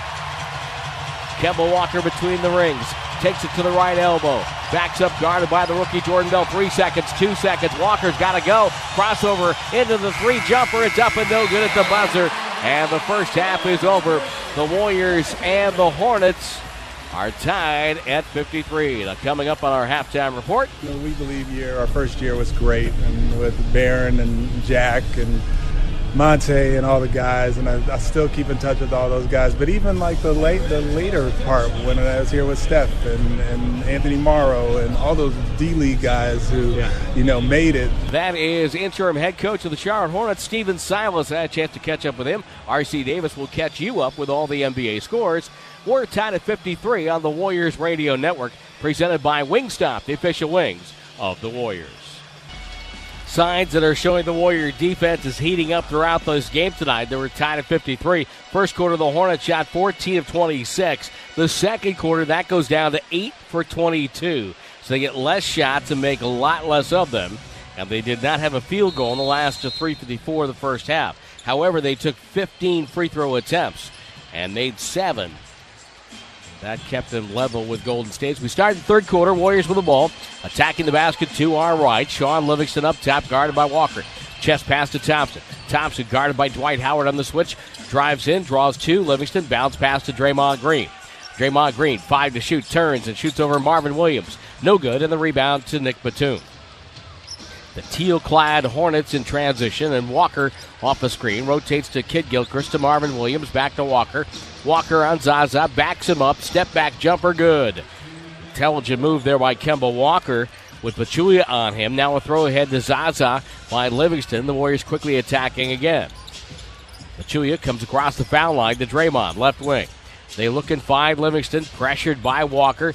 Kemba Walker between the rings. Takes it to the right elbow. Backs up, guarded by the rookie Jordan Bell. Three seconds, two seconds. Walker's got to go. Crossover into the three jumper. It's up and no good at the buzzer. And the first half is over. The Warriors and the Hornets are tied at 53. Now, coming up on our halftime report. You know, we believe year our first year was great, and with Baron and Jack and Monte and all the guys, and I, I, still keep in touch with all those guys. But even like the late, the later part when I was here with Steph and, and Anthony Morrow and all those D League guys who yeah. you know made it. That is interim head coach of the Charlotte Hornets, Stephen Silas. I had a chance to catch up with him. Marc Davis will catch you up with all the NBA scores. We're tied at 53 on the Warriors Radio Network, presented by Wingstop, the official wings of the Warriors signs that are showing the Warrior defense is heating up throughout this game tonight. They were tied at 53. First quarter, the Hornets shot 14 of 26. The second quarter, that goes down to 8 for 22. So they get less shots and make a lot less of them. And they did not have a field goal in the last 354 of the first half. However, they took 15 free throw attempts and made seven that kept them level with Golden State. We started the third quarter. Warriors with the ball. Attacking the basket to our right. Shaun Livingston up top, guarded by Walker. Chest pass to Thompson. Thompson guarded by Dwight Howard on the switch. Drives in, draws two. Livingston bounce pass to Draymond Green. Draymond Green, five to shoot, turns and shoots over Marvin Williams. No good, and the rebound to Nick Batum. The teal clad Hornets in transition, and Walker off the screen rotates to Kidd Gilchrist to Marvin Williams, back to Walker. Walker on Zaza, backs him up, step back jumper, good. Intelligent move there by Kemba Walker with Pachulia on him. Now a throw ahead to Zaza by Livingston. The Warriors quickly attacking again. Pachulia comes across the foul line to Draymond, left wing. They look and find Livingston, pressured by Walker.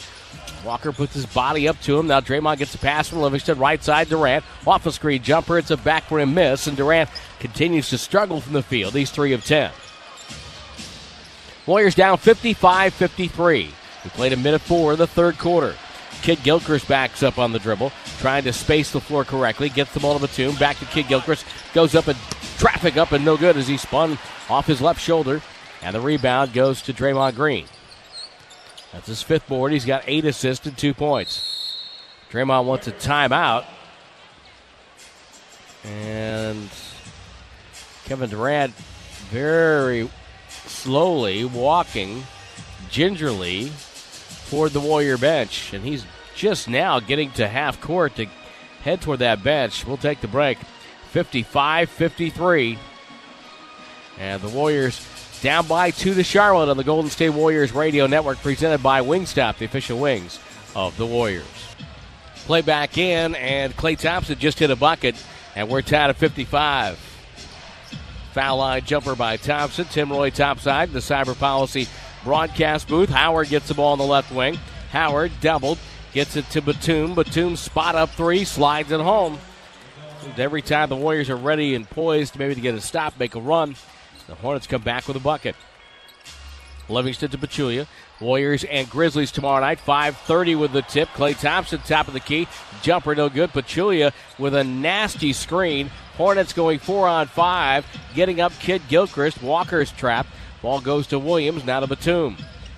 Walker puts his body up to him. Now Draymond gets a pass from Livingston, right side Durant. Off a screen jumper. It's a back rim miss, and Durant continues to struggle from the field. He's 3 of 10. Warriors down 55 53. We played a minute four in the third quarter. Kidd Gilchrist backs up on the dribble, trying to space the floor correctly. Gets the ball to Batum. Back to Kidd Gilchrist. Goes up and traffic up and no good as he spun off his left shoulder. And the rebound goes to Draymond Green. That's his fifth board. He's got eight assists and two points. Draymond wants a timeout. And Kevin Durant very slowly walking gingerly toward the Warrior bench. And he's just now getting to half court to head toward that bench. We'll take the break. 55 53. And the Warriors down by two to Charlotte on the Golden State Warriors Radio Network, presented by Wingstop, the official wings of the Warriors. Play back in, and Klay Thompson just hit a bucket, and we're tied at 55. Foul line jumper by Thompson. Tim Roye topside, the cyber policy broadcast booth. Howard gets the ball on the left wing. Howard doubled, gets it to Batum. Batum spot up three, slides it home. And every time the Warriors are ready and poised, maybe to get a stop, make a run, the Hornets come back with a bucket. Livingston to Pachulia. Warriors and Grizzlies tomorrow night. 5:30 with the tip. Klay Thompson top of the key. Jumper no good. Pachulia with a nasty screen. Hornets going four on five. Getting up Kidd Gilchrist. Walker's trap. Ball goes to Williams. Now to Batum.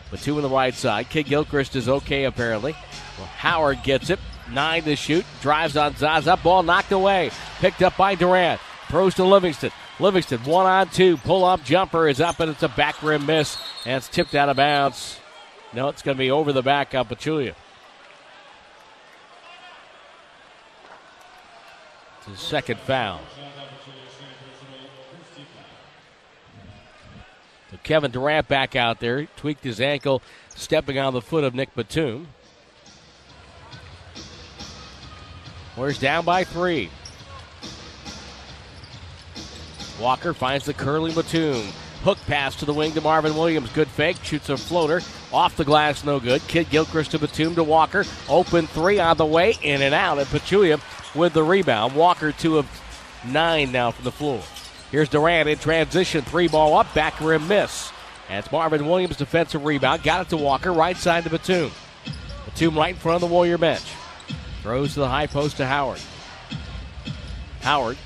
Batum on the right side. Kidd Gilchrist is okay apparently. Well, Howard gets it. Nine to shoot. Drives on Zaza. Ball knocked away. Picked up by Durant. Throws to Livingston. Livingston one on two. Pull up jumper is up and it's a back rim miss. And it's tipped out of bounds. No, it's going to be over the back on Pachulia. It's his second foul. So Kevin Durant back out there, tweaked his ankle, stepping on the foot of Nick Batum. Warriors down by three. Walker finds the curling Batum. Hook pass to the wing to Marvin Williams. Good fake. Shoots a floater. Off the glass, no good. Kidd Gilchrist to Batum to Walker. Open three on the way. In and out. And Pachulia with the rebound. Walker two of nine now from the floor. Here's Durant in transition. Three ball up. Back rim miss. That's Marvin Williams defensive rebound. Got it to Walker. Right side to Batum. Batum right in front of the Warrior bench. Throws to the high post to Howard. Howard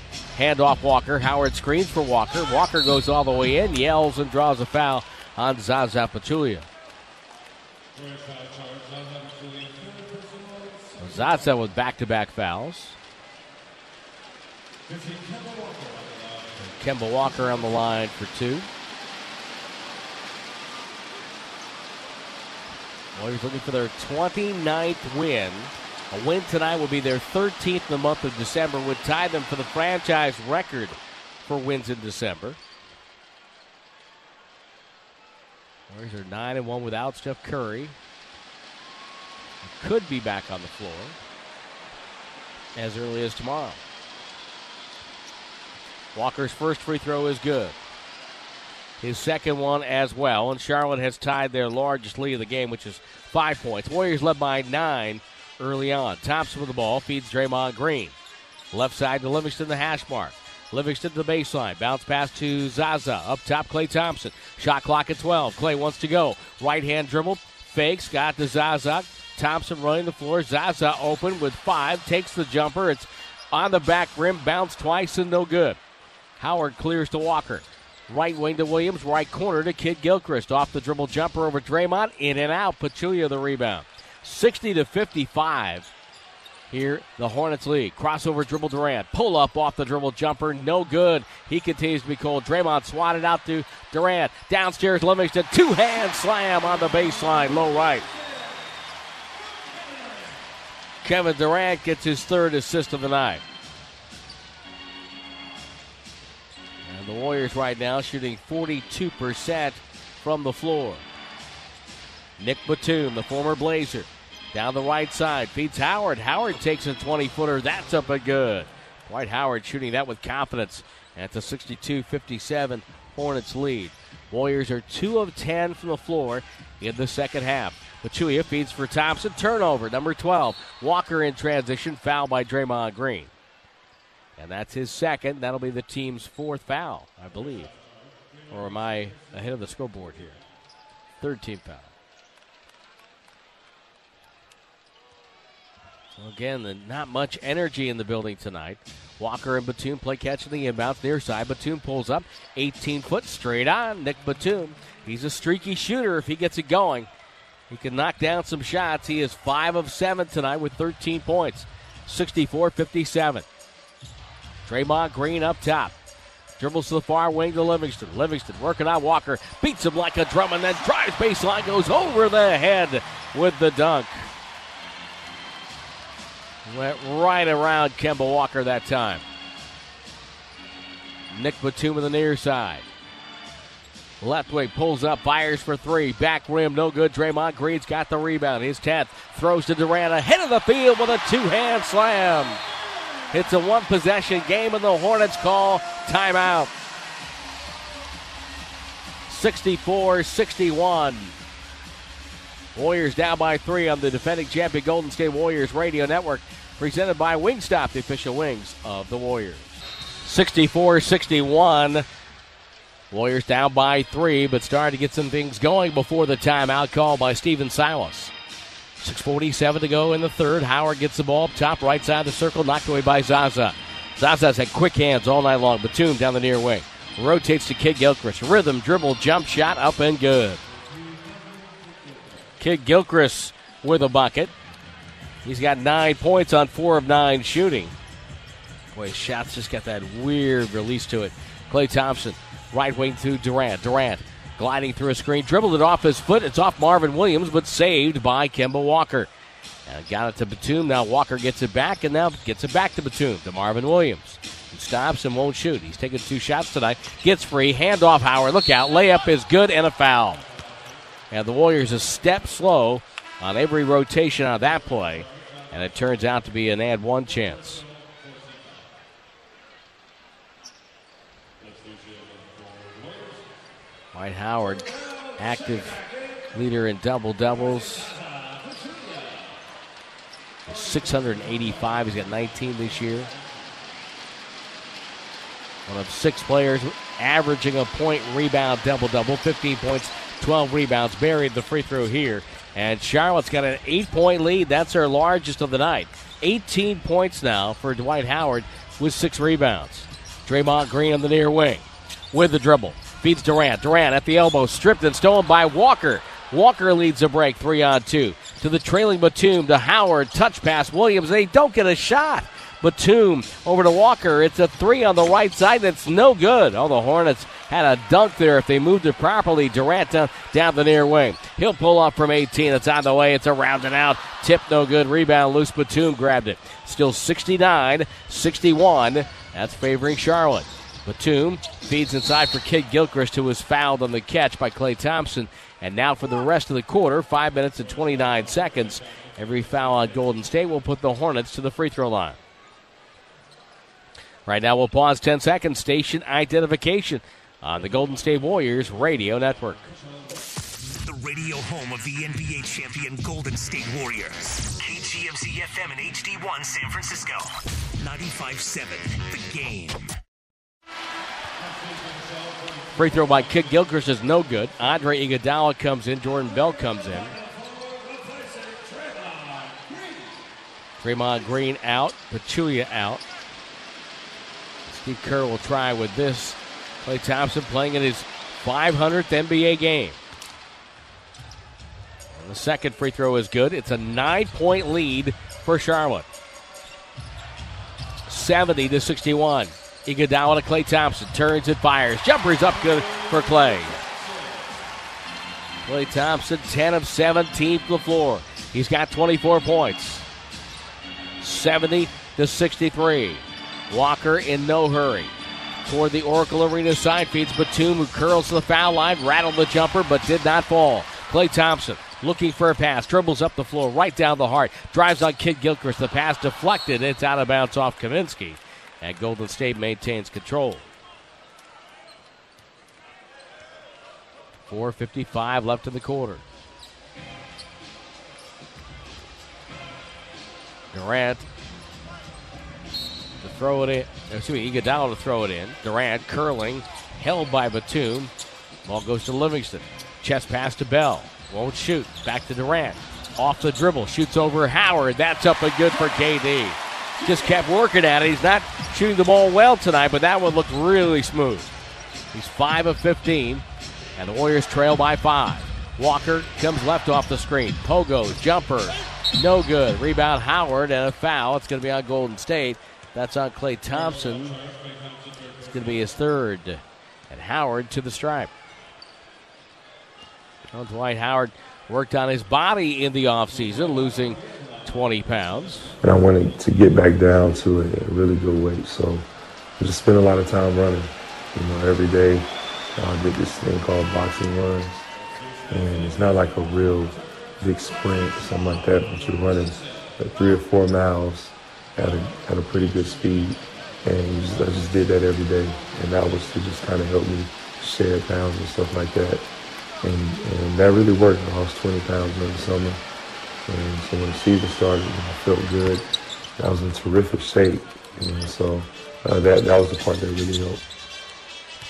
Hand off Walker. Howard screens for Walker. Walker goes all the way in, yells, and draws a foul on Zaza Pachulia. Zaza with back to back fouls. Kemba Walker on the line for two. Warriors looking for their 29th win. A win tonight will be their 13th in the month of December, would tie them for the franchise record for wins in December. Warriors are 9 and 1 without Steph Curry. He Could be back on the floor as early as tomorrow. Walker's first free throw is good. His second one as well, and Charlotte has tied their largest lead of the game, which is five points. Warriors led by nine early on. Thompson with the ball feeds Draymond Green. Left side to Livingston, the hash mark. Livingston to the baseline. Bounce pass to Zaza. Up top, Klay Thompson. Shot clock at 12. Klay wants to go. Right hand dribble. Fakes. Got to Zaza. Thompson running the floor. Zaza open with five. Takes the jumper. It's on the back rim. Bounce twice and no good. Howard clears to Walker. Right wing to Williams. Right corner to Kidd Gilchrist. Off the dribble jumper over Draymond. In and out. Pachulia the rebound. 60 to 55. Here, the Hornets lead. Crossover dribble Durant. Pull up off the dribble jumper. No good. He continues to be cold. Draymond swatted out to Durant. Downstairs, Livingston. Two hand slam on the baseline. Low right. Kevin Durant gets his third assist of the night. And the Warriors right now shooting 42% from the floor. Nick Batum, the former Blazer, down the right side, feeds Howard. Howard takes a 20 footer. That's up and good. Dwight Howard shooting that with confidence at the 62 57 Hornets lead. Warriors are 2 of 10 from the floor in the second half. Pachulia feeds for Thompson. Turnover, number 12. Walker in transition. Foul by Draymond Green. And that's his second. That'll be the team's fourth foul, I believe. Or am I ahead of the scoreboard here? Third team foul. So again, not much energy in the building tonight. Walker and Batum play catch in the inbounds near side. Batum pulls up, 18 foot straight on. Nick Batum. He's a streaky shooter if he gets it going. He can knock down some shots. He is 5 of 7 tonight with 13 points. 64 57. Draymond Green up top. Dribbles to the far wing to Livingston. Livingston working on Walker. Beats him like a drum and then drives baseline. Goes over the head with the dunk. Went right around Kemba Walker that time. Nick Batum on the near side. Left wing pulls up, fires for three. Back rim, no good. Draymond Green's got the rebound. His 10th. Throws to Durant ahead of the field with a two hand slam. It's a one possession game, and the Hornets call timeout. 64 61. Warriors down by three on the defending champion Golden State Warriors radio network, presented by Wingstop, the official wings of the Warriors. 64 61. Warriors down by three, but starting to get some things going before the timeout call by Stephen Silas. 6.47 to go in the third. Howard gets the ball top, right side of the circle, knocked away by Zaza. Zaza's had quick hands all night long. Batum down the near wing. Rotates to Kidd Gilchrist. Rhythm, dribble, jump shot, up and good. Kidd Gilchrist with a bucket. He's got nine points on four of nine shooting. Boy, his shots just got that weird release to it. Klay Thompson Right wing to Durant. Durant gliding through a screen, dribbled it off his foot. It's off Marvin Williams, but saved by Kemba Walker. And got it to Batum. Now Walker gets it back, and now gets it back to Batum to Marvin Williams. He stops and won't shoot. He's taken two shots tonight. Gets free. Hand off Howard. Look out. Layup is good and a foul. And the Warriors a step slow on every rotation on that play. And it turns out to be an ad one chance. Dwight Howard, active leader in double doubles. 685. He's got 19 this year. One of six players averaging a point, rebound, double double. 15 points, 12 rebounds. Buried the free throw here. And Charlotte's got an eight point lead. That's their largest of the night. 18 points now for Dwight Howard with six rebounds. Draymond Green on the near wing with the dribble. Feeds Durant. Durant at the elbow, stripped and stolen by Walker. Walker leads a break, three on two. To the trailing Batum, to Howard, touch pass Williams. They don't get a shot. Batum over to Walker. It's a three on the right side that's no good. Oh, the Hornets had a dunk there if they moved it properly. Durant down, down the near wing. He'll pull up from 18. It's on the way. It's a rounded out. Tip no good. Rebound loose. Batum grabbed it. Still 69 61. That's favoring Charlotte. Batum feeds inside for Kidd Gilchrist, who was fouled on the catch by Klay Thompson. And now for the rest of the quarter, 5 minutes and 29 seconds. Every foul on Golden State will put the Hornets to the free throw line. Right now, we'll pause 10 seconds. Station identification on the Golden State Warriors Radio Network. The radio home of the NBA champion Golden State Warriors. KGMZ FM and HD1 San Francisco. 95.7 The Game. Free throw by Kidd Gilchrist is no good. Andre Iguodala comes in. Jordan Bell comes in. Draymond Green out. Pachulia out. Steve Kerr will try with this. Klay Thompson playing in his 500th NBA game. And the second free throw is good. It's a nine point lead for Charlotte. 70 to 61. Iguodala to Klay Thompson. Turns and fires. Jumper's up good for Klay. Klay Thompson, 10 of 17 from the floor. He's got 24 points. 70 to 63. Walker in no hurry. Toward the Oracle Arena side feeds Batum, who curls to the foul line, rattled the jumper, but did not fall. Klay Thompson looking for a pass, dribbles up the floor, right down the heart, drives on Kidd Gilchrist. The pass deflected. It's out of bounds off Kaminsky and Golden State maintains control. 4.55 left in the quarter. Durant to throw it in. Excuse me, Iguodala to throw it in. Durant curling, held by Batum. Ball goes to Livingston. Chest pass to Bell. Won't shoot. Back to Durant. Off the dribble. Shoots over Howard. That's up and good for KD just kept working at it. He's not shooting the ball well tonight, but that one looked really smooth. He's 5 of 15, and the Warriors trail by 5. Walker comes left off the screen. Pogo, jumper, no good. Rebound Howard, and a foul. It's going to be on Golden State. That's on Klay Thompson. It's going to be his third. And Howard to the stripe. Well, Dwight Howard worked on his body in the offseason, losing 20 pounds. And I wanted to get back down to a really good weight. So I just spent a lot of time running. You know, every day uh, I did this thing called boxing runs, and it's not like a real big sprint or something like that, but you're running like three or four miles at a, at a pretty good speed. And just, I just did that every day, and that was to just kind of help me shed pounds and stuff like that. And, and that really worked. I lost 20 pounds in the summer. And so when the season started, I felt good. I was in terrific shape. And so uh, that, that was the part that really helped.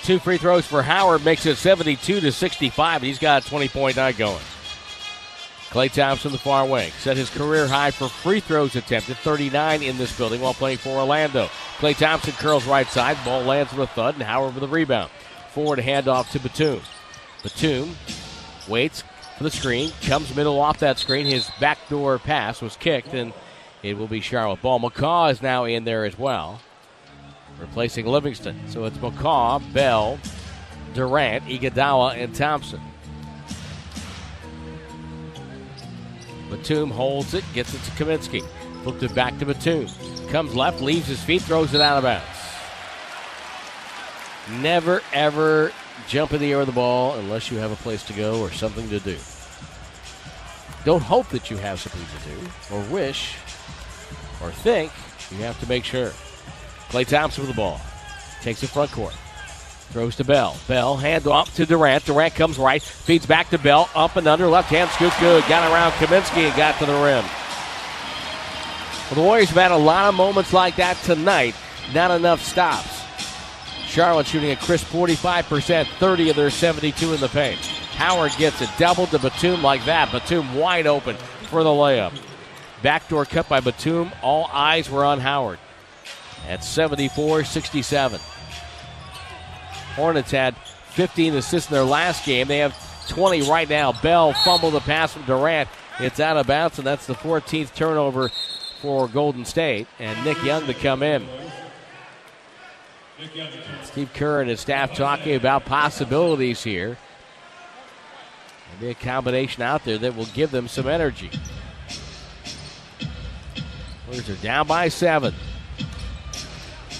Two free throws for Howard makes it 72 to 65. He's got a 20 point night going. Klay Thompson, the far wing, set his career high for free throws attempted, 39 in this building while playing for Orlando. Klay Thompson curls right side, ball lands with a thud, and Howard with the rebound. Forward handoff to Batum. Batum waits for the screen, comes middle off that screen. His backdoor pass was kicked, and it will be Charlotte ball. McCaw is now in there as well, replacing Livingston. So it's McCaw, Bell, Durant, Iguodala, and Thompson. Batum holds it, gets it to Kaminsky. Flipped it back to Batum. Comes left, leaves his feet, throws it out of bounds. Never, ever jump in the air with the ball unless you have a place to go or something to do. Don't hope that you have something to do, or wish, or think. You have to make sure. Klay Thompson with the ball. Takes it front court. Throws to Bell. Bell hand off to Durant. Durant comes right, feeds back to Bell, up and under, left hand scoop good. Got around Kaminsky and got to the rim. Well, the Warriors have had a lot of moments like that tonight. Not enough stops. Charlotte shooting a crisp 45%, 30 of their 72 in the paint. Howard gets it doubled to Batum like that. Batum wide open for the layup. Backdoor cut by Batum. All eyes were on Howard at 74 67. Hornets had 15 assists in their last game. They have 20 right now. Bell fumbled the pass from Durant. It's out of bounds, and that's the 14th turnover for Golden State. And Nick Young to come in. Steve Kerr and his staff talking about possibilities here. There'll a combination out there that will give them some energy. Warriors are down by seven.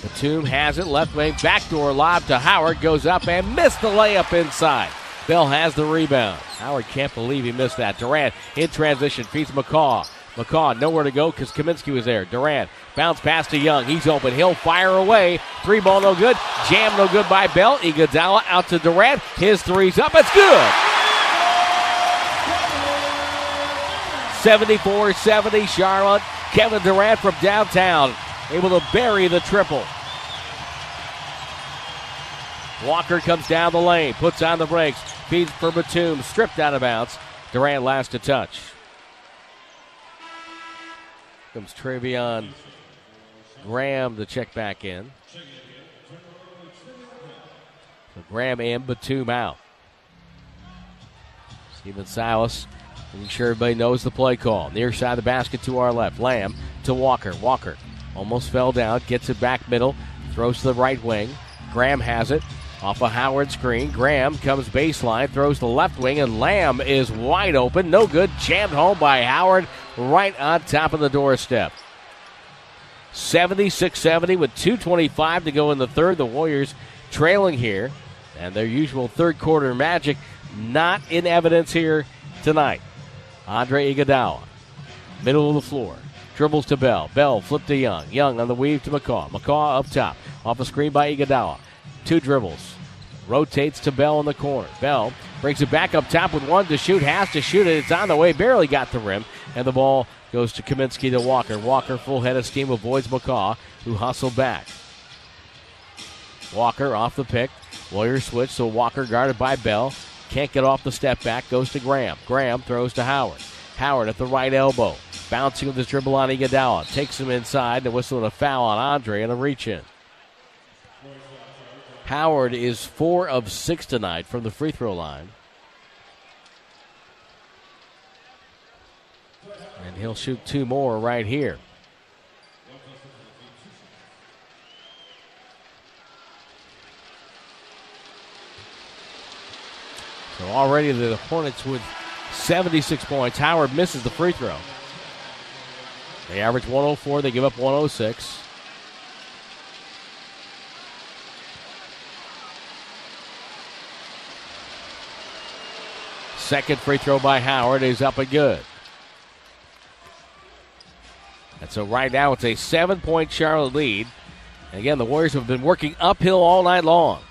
Batum has it, left wing, backdoor lob to Howard, goes up and missed the layup inside. Bell has the rebound. Howard can't believe he missed that. Durant in transition feeds McCaw. McCaw nowhere to go because Kaminsky was there. Durant bounce pass to Young. He's open. He'll fire away. Three ball no good. Jam no good by Bell. Iguodala out to Durant. His three's up. It's good. 74-70 Charlotte. Kevin Durant from downtown able to bury the triple. Walker comes down the lane, puts on the brakes, feeds for Batum, stripped out of bounds. Durant last to touch. Comes Treveon Graham to check back in. So Graham and Batum out. Stephen Silas making sure everybody knows the play call. Near side of the basket to our left. Lamb to Walker. Walker almost fell down, gets it back middle, throws to the right wing. Graham has it. Off a Howard screen. Graham comes baseline, throws to the left wing, and Lamb is wide open. No good. Jammed home by Howard right on top of the doorstep. 76 70 with 2.25 to go in the third. The Warriors trailing here, and their usual third quarter magic not in evidence here tonight. Andre Iguodala, middle of the floor, dribbles to Bell. Bell flipped to Young. Young on the weave to McCaw. McCaw up top, off a screen by Iguodala. Two dribbles, rotates to Bell in the corner. Bell brings it back up top with one to shoot, has to shoot it. It's on the way, barely got the rim, and the ball goes to Kaminsky to Walker. Walker, full head of steam, avoids McCaw, who hustled back. Walker off the pick. Warriors switch, so Walker guarded by Bell. Can't get off the step back, goes to Graham. Graham throws to Howard. Howard at the right elbow. Bouncing with his dribble on Iguodala. Takes him inside to whistle and a foul on Andre and a reach in. Howard is four of six tonight from the free throw line. And he'll shoot two more right here. So already the Hornets with 76 points. Howard misses the free throw. They average 104, they give up 106. Second free throw by Howard is up and good. And so right now it's a seven point Charlotte lead. And again, the Warriors have been working uphill all night long.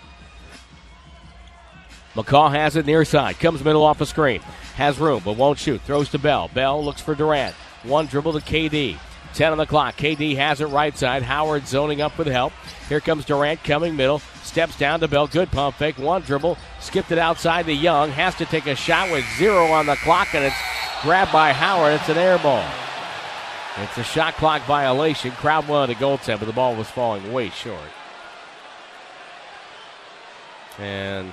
McCaw has it near side. Comes middle off the screen. Has room, but won't shoot. Throws to Bell. Bell looks for Durant. One dribble to KD. 10 on the clock. KD has it right side. Howard zoning up with help. Here comes Durant coming middle. Steps down to Bell. Good pump fake. One dribble. Skipped it outside to Young. Has to take a shot with zero on the clock, and it's grabbed by Howard. It's an air ball. It's a shot clock violation. Crowd wanted a goaltend, but the ball was falling way short. And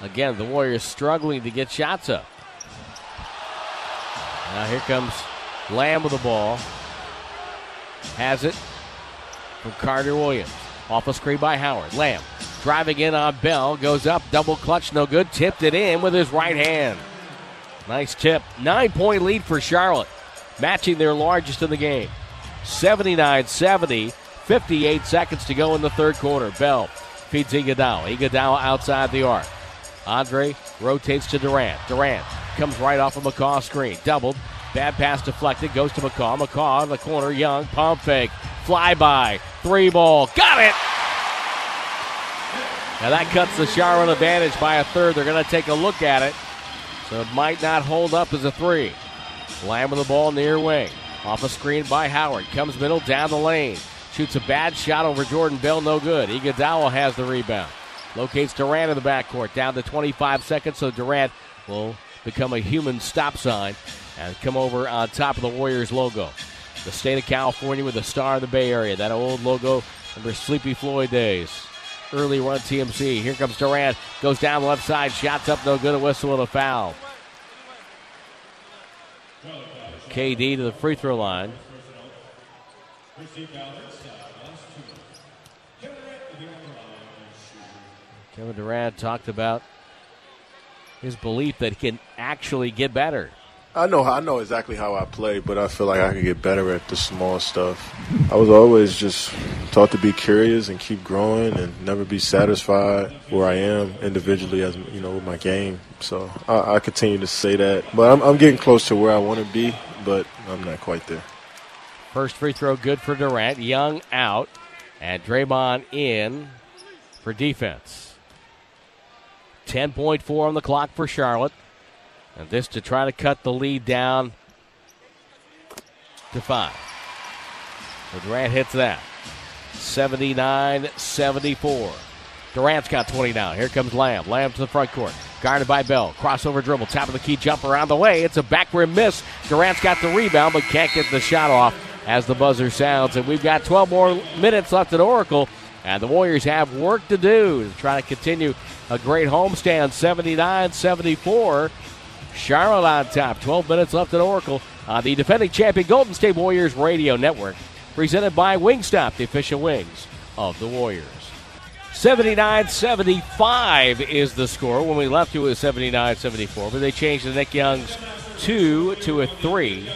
again, the Warriors struggling to get shots up. Now here comes Lamb with the ball. Has it from Carter Williams. Off a screen by Howard. Lamb driving in on Bell. Goes up. Double clutch. No good. Tipped it in with his right hand. Nice tip. Nine point lead for Charlotte. Matching their largest in the game. 79 70. 58 seconds to go in the third quarter. Bell feeds Iguodala. Iguodala outside the arc. Andre rotates to Durant. Durant comes right off of McCaw's screen. Doubled. Bad pass deflected. Goes to McCaw. McCaw in the corner. Young. Pump fake. Fly by. Three ball. Got it! Now that cuts the Charlotte advantage by a third. They're going to take a look at it. So it might not hold up as a three. Lamb with the ball near wing. Off a screen by Howard. Comes middle down the lane. Shoots a bad shot over Jordan Bell. No good. Iguodala has the rebound. Locates Durant in the backcourt. Down to 25 seconds. So Durant will become a human stop sign and come over on top of the Warriors logo. The state of California with the star of the Bay Area. That old logo their Sleepy Floyd days. Early run TMC. Here comes Durant. Goes down the left side. Shots up. No good. A whistle and a foul. KD to the free throw line. Kevin Durant talked about his belief that he can actually get better. I know I know exactly how I play, but I feel like I can get better at the small stuff. I was always just taught to be curious and keep growing and never be satisfied where I am individually as you know with my game. So I, I continue to say that, but I'm, I'm getting close to where I want to be, but I'm not quite there. First free throw good for Durant. Young out, and Draymond in for defense. 10.4 on the clock for Charlotte. And this to try to cut the lead down to five. Durant hits that. 79 74. Durant's got 20 now. Here comes Lamb. Lamb to the front court. Guarded by Bell. Crossover dribble. Top of the key jump around the way. It's a back rim miss. Durant's got the rebound, but can't get the shot off as the buzzer sounds. And we've got 12 more minutes left at Oracle. And the Warriors have work to do to try to continue a great homestand 79 74. Charlotte on top. 12 minutes left at Oracle on the defending champion Golden State Warriors Radio Network. Presented by Wingstop, the official wings of the Warriors. 79 75 is the score. When we left, it was 79 74, but they changed the Nick Young's two to a three.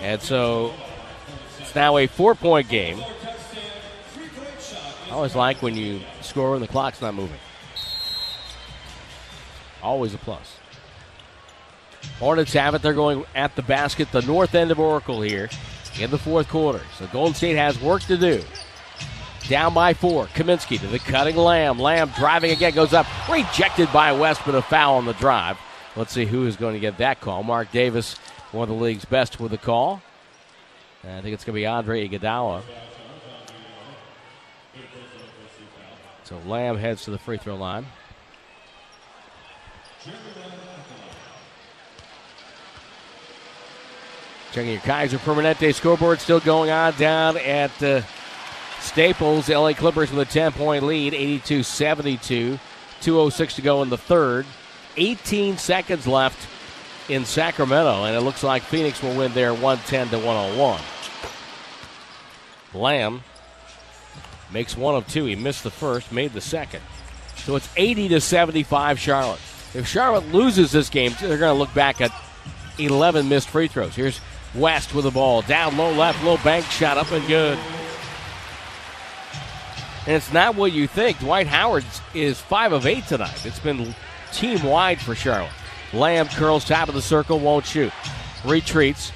And so it's now a four point game. I always like when you score and the clock's not moving. Always a plus. Hornets have it. They're going at the basket, the north end of Oracle here in the fourth quarter. So Golden State has work to do. Down by four. Kaminsky to the cutting Lamb. Lamb driving again, goes up. Rejected by West, but a foul on the drive. Let's see who is going to get that call. Marc Davis, one of the league's best with the call. And I think it's going to be Andre Iguodala. So Lamb heads to the free throw line. Checking your Kaiser Permanente scoreboard still going on down at uh, Staples. LA Clippers with a 10 point lead, 82 72. 2.06 to go in the third. 18 seconds left in Sacramento, and it looks like Phoenix will win there 110 to 101. Lamb makes one of two. He missed the first, made the second. So it's 80 to 75 Charlotte. If Charlotte loses this game, they're going to look back at 11 missed free throws. Here's West with the ball. Down low left, low bank shot up and good. And it's not what you think. Dwight Howard is 5 of 8 tonight. It's been team wide for Charlotte. Lamb curls top of the circle, won't shoot. Retreats.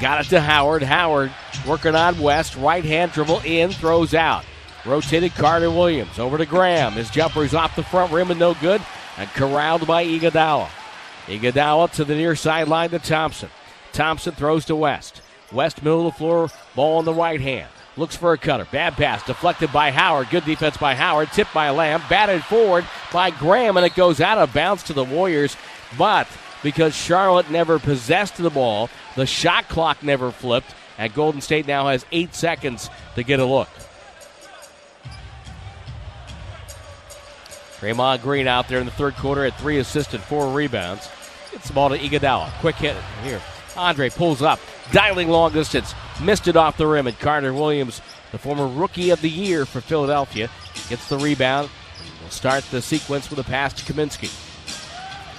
Got it to Howard. Howard working on West. Right hand dribble in, throws out. Rotated Carter Williams over to Graham. His jumper is off the front rim and no good, and corralled by Iguodala. Iguodala to the near sideline to Thompson. Thompson throws to West. West middle of the floor, ball on the right hand. Looks for a cutter. Bad pass. Deflected by Howard. Good defense by Howard. Tipped by Lamb. Batted forward by Graham, and it goes out of bounds to the Warriors. But because Charlotte never possessed the ball, the shot clock never flipped, and Golden State now has eight seconds to get a look. Draymond Green out there in the third quarter at three assists and four rebounds. Gets the ball to Iguodala. Quick hit here. Andre pulls up, dialing long distance, missed it off the rim, and Carter Williams, the former rookie of the year for Philadelphia, gets the rebound. We'll start the sequence with a pass to Kaminsky.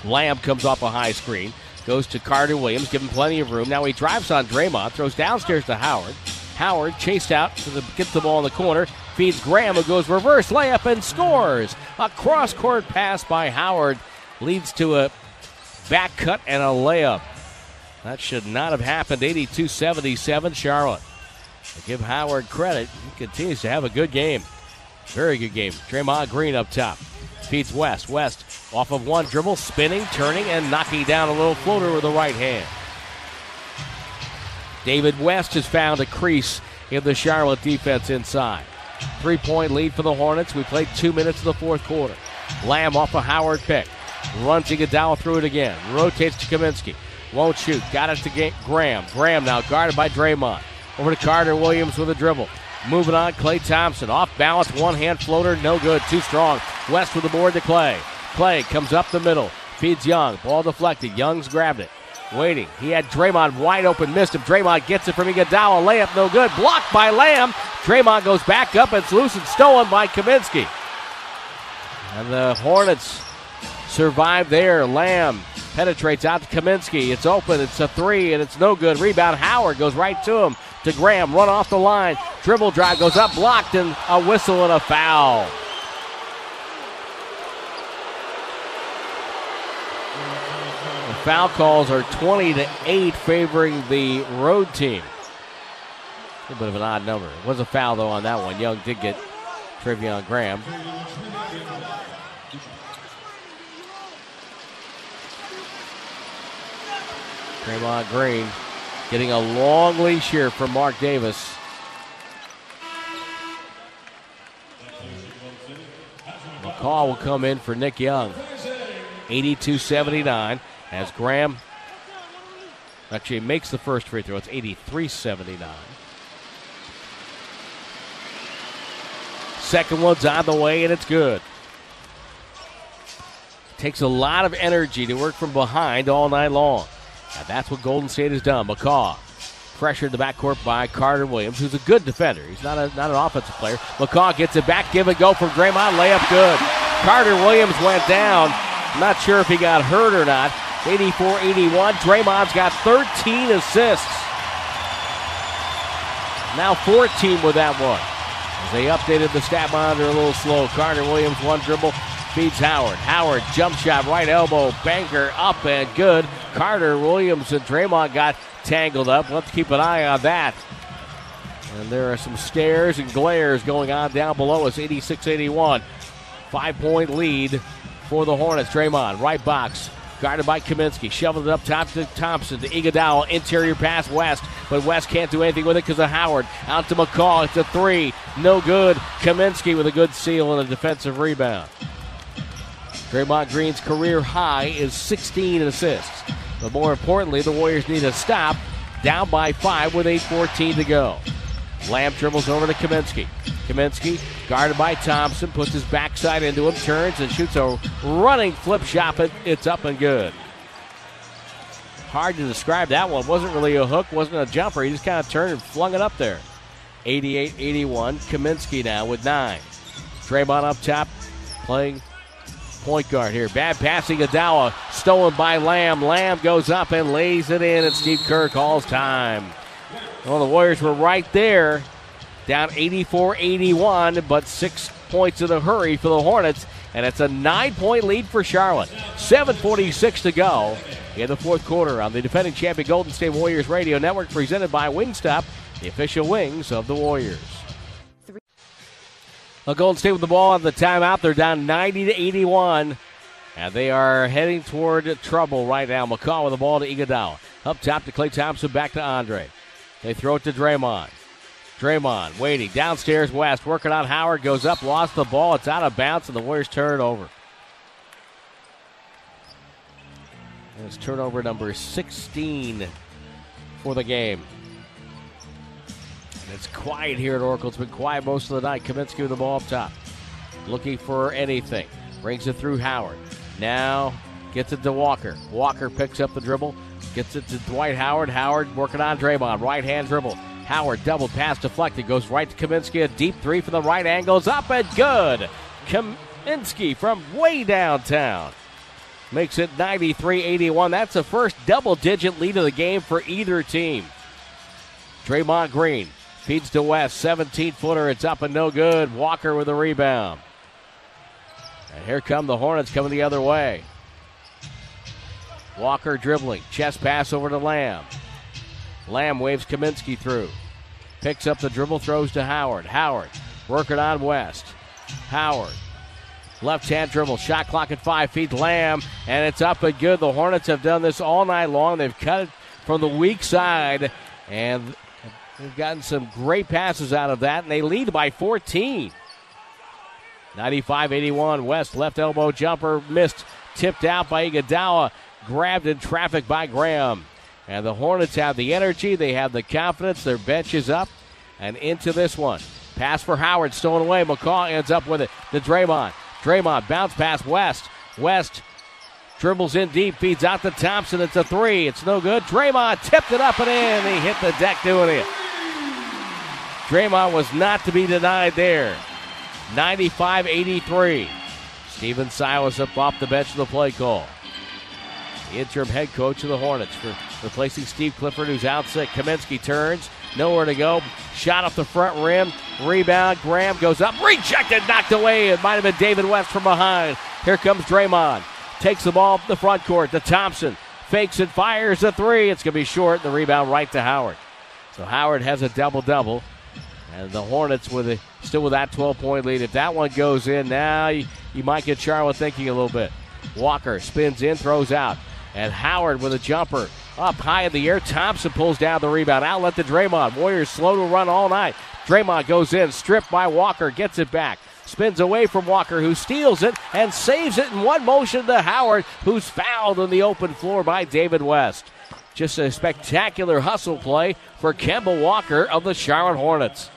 Lamb comes off a high screen, goes to Carter Williams, give him plenty of room. Now he drives on Draymond, throws downstairs to Howard. Howard chased out to the gets the ball in the corner, feeds Graham, who goes reverse layup and scores. A cross court pass by Howard leads to a back cut and a layup. That should not have happened. 82 77 Charlotte. I give Howard credit. He continues to have a good game. Very good game. Draymond Green up top. Feeds West. West off of one dribble, spinning, turning, and knocking down a little floater with the right hand. David West has found a crease in the Charlotte defense inside. Three point lead for the Hornets. We played two minutes of the fourth quarter. Lamb off a Howard pick. Runs Iguodala through it again. Rotates to Kaminsky. Won't shoot. Got it to Graham. Graham now guarded by Draymond. Over to Carter Williams with a dribble. Moving on, Klay Thompson. Off balance, one hand floater, no good, too strong. West with the board to Klay. Klay comes up the middle, feeds Young. Ball deflected. Young's grabbed it. Waiting. He had Draymond wide open, missed him. Draymond gets it from Iguodala. Layup no good. Blocked by Lamb. Draymond goes back up. It's loose and stolen by Kaminsky. And the Hornets survive there. Lamb penetrates out to Kaminsky. It's open. It's a three, and it's no good. Rebound. Howard goes right to him. To Graham. Run off the line. Dribble drive goes up, blocked, and a whistle and a foul. Foul calls are 20 to 8 favoring the road team. A little bit of an odd number. It was a foul, though, on that one. Young did get Treveon Graham. Draymond Green getting a long leash here from Marc Davis. McCaw will come in for Nick Young. 82 79 as Graham actually makes the first free throw. It's 83 79. Second one's on the way, and it's good. Takes a lot of energy to work from behind all night long. And that's what Golden State has done. McCaw pressured the backcourt by Carter Williams, who's a good defender. He's not a, not an offensive player. McCaw gets it back, give and go from Draymond, layup good. Carter Williams went down. Not sure if he got hurt or not. 84 81. Draymond's got 13 assists. Now 14 with that one. As they updated the stat monitor a little slow. Carter Williams, one dribble, feeds Howard. Howard, jump shot, right elbow, banker, up and good. Carter Williams and Draymond got tangled up. Let's keep an eye on that. And there are some stares and glares going on down below us, 86 81. Five point lead for the Hornets. Draymond, right box, guarded by Kaminsky. Shoveled it up top to Thompson, to Iguodala. Interior pass West, but West can't do anything with it because of Howard. Out to McCaw. It's a three. No good. Kaminsky with a good seal and a defensive rebound. Draymond Green's career high is 16 assists. But more importantly, the Warriors need a stop. Down by five with 8.14 to go. Lamb dribbles over to Kaminsky. Kaminsky, guarded by Thompson, puts his backside into him, turns and shoots a running flip shot. It's up and good. Hard to describe that one. Wasn't really a hook, wasn't a jumper. He just kind of turned and flung it up there. 88 81. Kaminsky now with nine. Draymond up top, playing point guard here. Bad passing, Adawa, stolen by Lamb. Lamb goes up and lays it in, and Steve Kerr calls time. Well, the Warriors were right there, down 84 81, but six points in a hurry for the Hornets. and it's a nine point lead for Charlotte. 7.46 to go in the fourth quarter on the defending champion Golden State Warriors Radio Network, presented by Wingstop, the official wings of the Warriors. A Golden State with the ball on the timeout. They're down 90 to 81. And they are heading toward trouble right now. McCaw with the ball to Iguodala. Up top to Klay Thompson, back to Andre. They throw it to Draymond. Draymond waiting downstairs west, working on Howard, goes up, lost the ball. It's out of bounds, and the Warriors turn it over. And it's turnover number 16 for the game. And it's quiet here at Oracle. It's been quiet most of the night. Kaminsky with the ball up top. Looking for anything. Brings it through Howard. Now gets it to Walker. Walker picks up the dribble. Gets it to Dwight Howard. Howard working on Draymond. Right hand dribble. Howard double pass deflected. Goes right to Kaminsky. A deep three from the right angles up and good. Kaminsky from way downtown makes it 93 81. That's the first double digit lead of the game for either team. Draymond Green feeds to West. 17 footer. It's up and no good. Walker with a rebound. And here come the Hornets coming the other way. Walker dribbling. Chest pass over to Lamb. Lamb waves Kaminsky through. Picks up the dribble, throws to Howard. Howard working on West. Howard. Left hand dribble. Shot clock at five feet. Lamb. And it's up and good. The Hornets have done this all night long. They've cut it from the weak side. And they've gotten some great passes out of that. And they lead by 14. 95 81. West left elbow jumper missed. Tipped out by Iguodala. Grabbed in traffic by Graham. And the Hornets have the energy. They have the confidence. Their bench is up. And into this one. Pass for Howard. Stolen away. McCaw ends up with it to Draymond. Draymond bounce pass West. West dribbles in deep. Feeds out to Thompson. It's a three. It's no good. Draymond tipped it up and in. He hit the deck doing it. Draymond was not to be denied there. 95 83. Stephen Silas up off the bench of the play call. Interim head coach of the Hornets for replacing Steve Clifford, who's out sick. Kaminsky turns, nowhere to go. Shot off the front rim. Rebound. Graham goes up, rejected, knocked away. It might have been David West from behind. Here comes Draymond. Takes the ball up the front court to Thompson. Fakes it, fires a three. It's going to be short. The rebound right to Howard. So Howard has a double double. And the Hornets with a, still with that 12 point lead. If that one goes in, now you, you might get Charlotte thinking a little bit. Walker spins in, throws out. And Howard with a jumper up high in the air. Thompson pulls down the rebound. Outlet to Draymond. Warriors slow to run all night. Draymond goes in, stripped by Walker, gets it back. Spins away from Walker, who steals it and saves it in one motion to Howard, who's fouled on the open floor by David West. Just a spectacular hustle play for Kemba Walker of the Charlotte Hornets.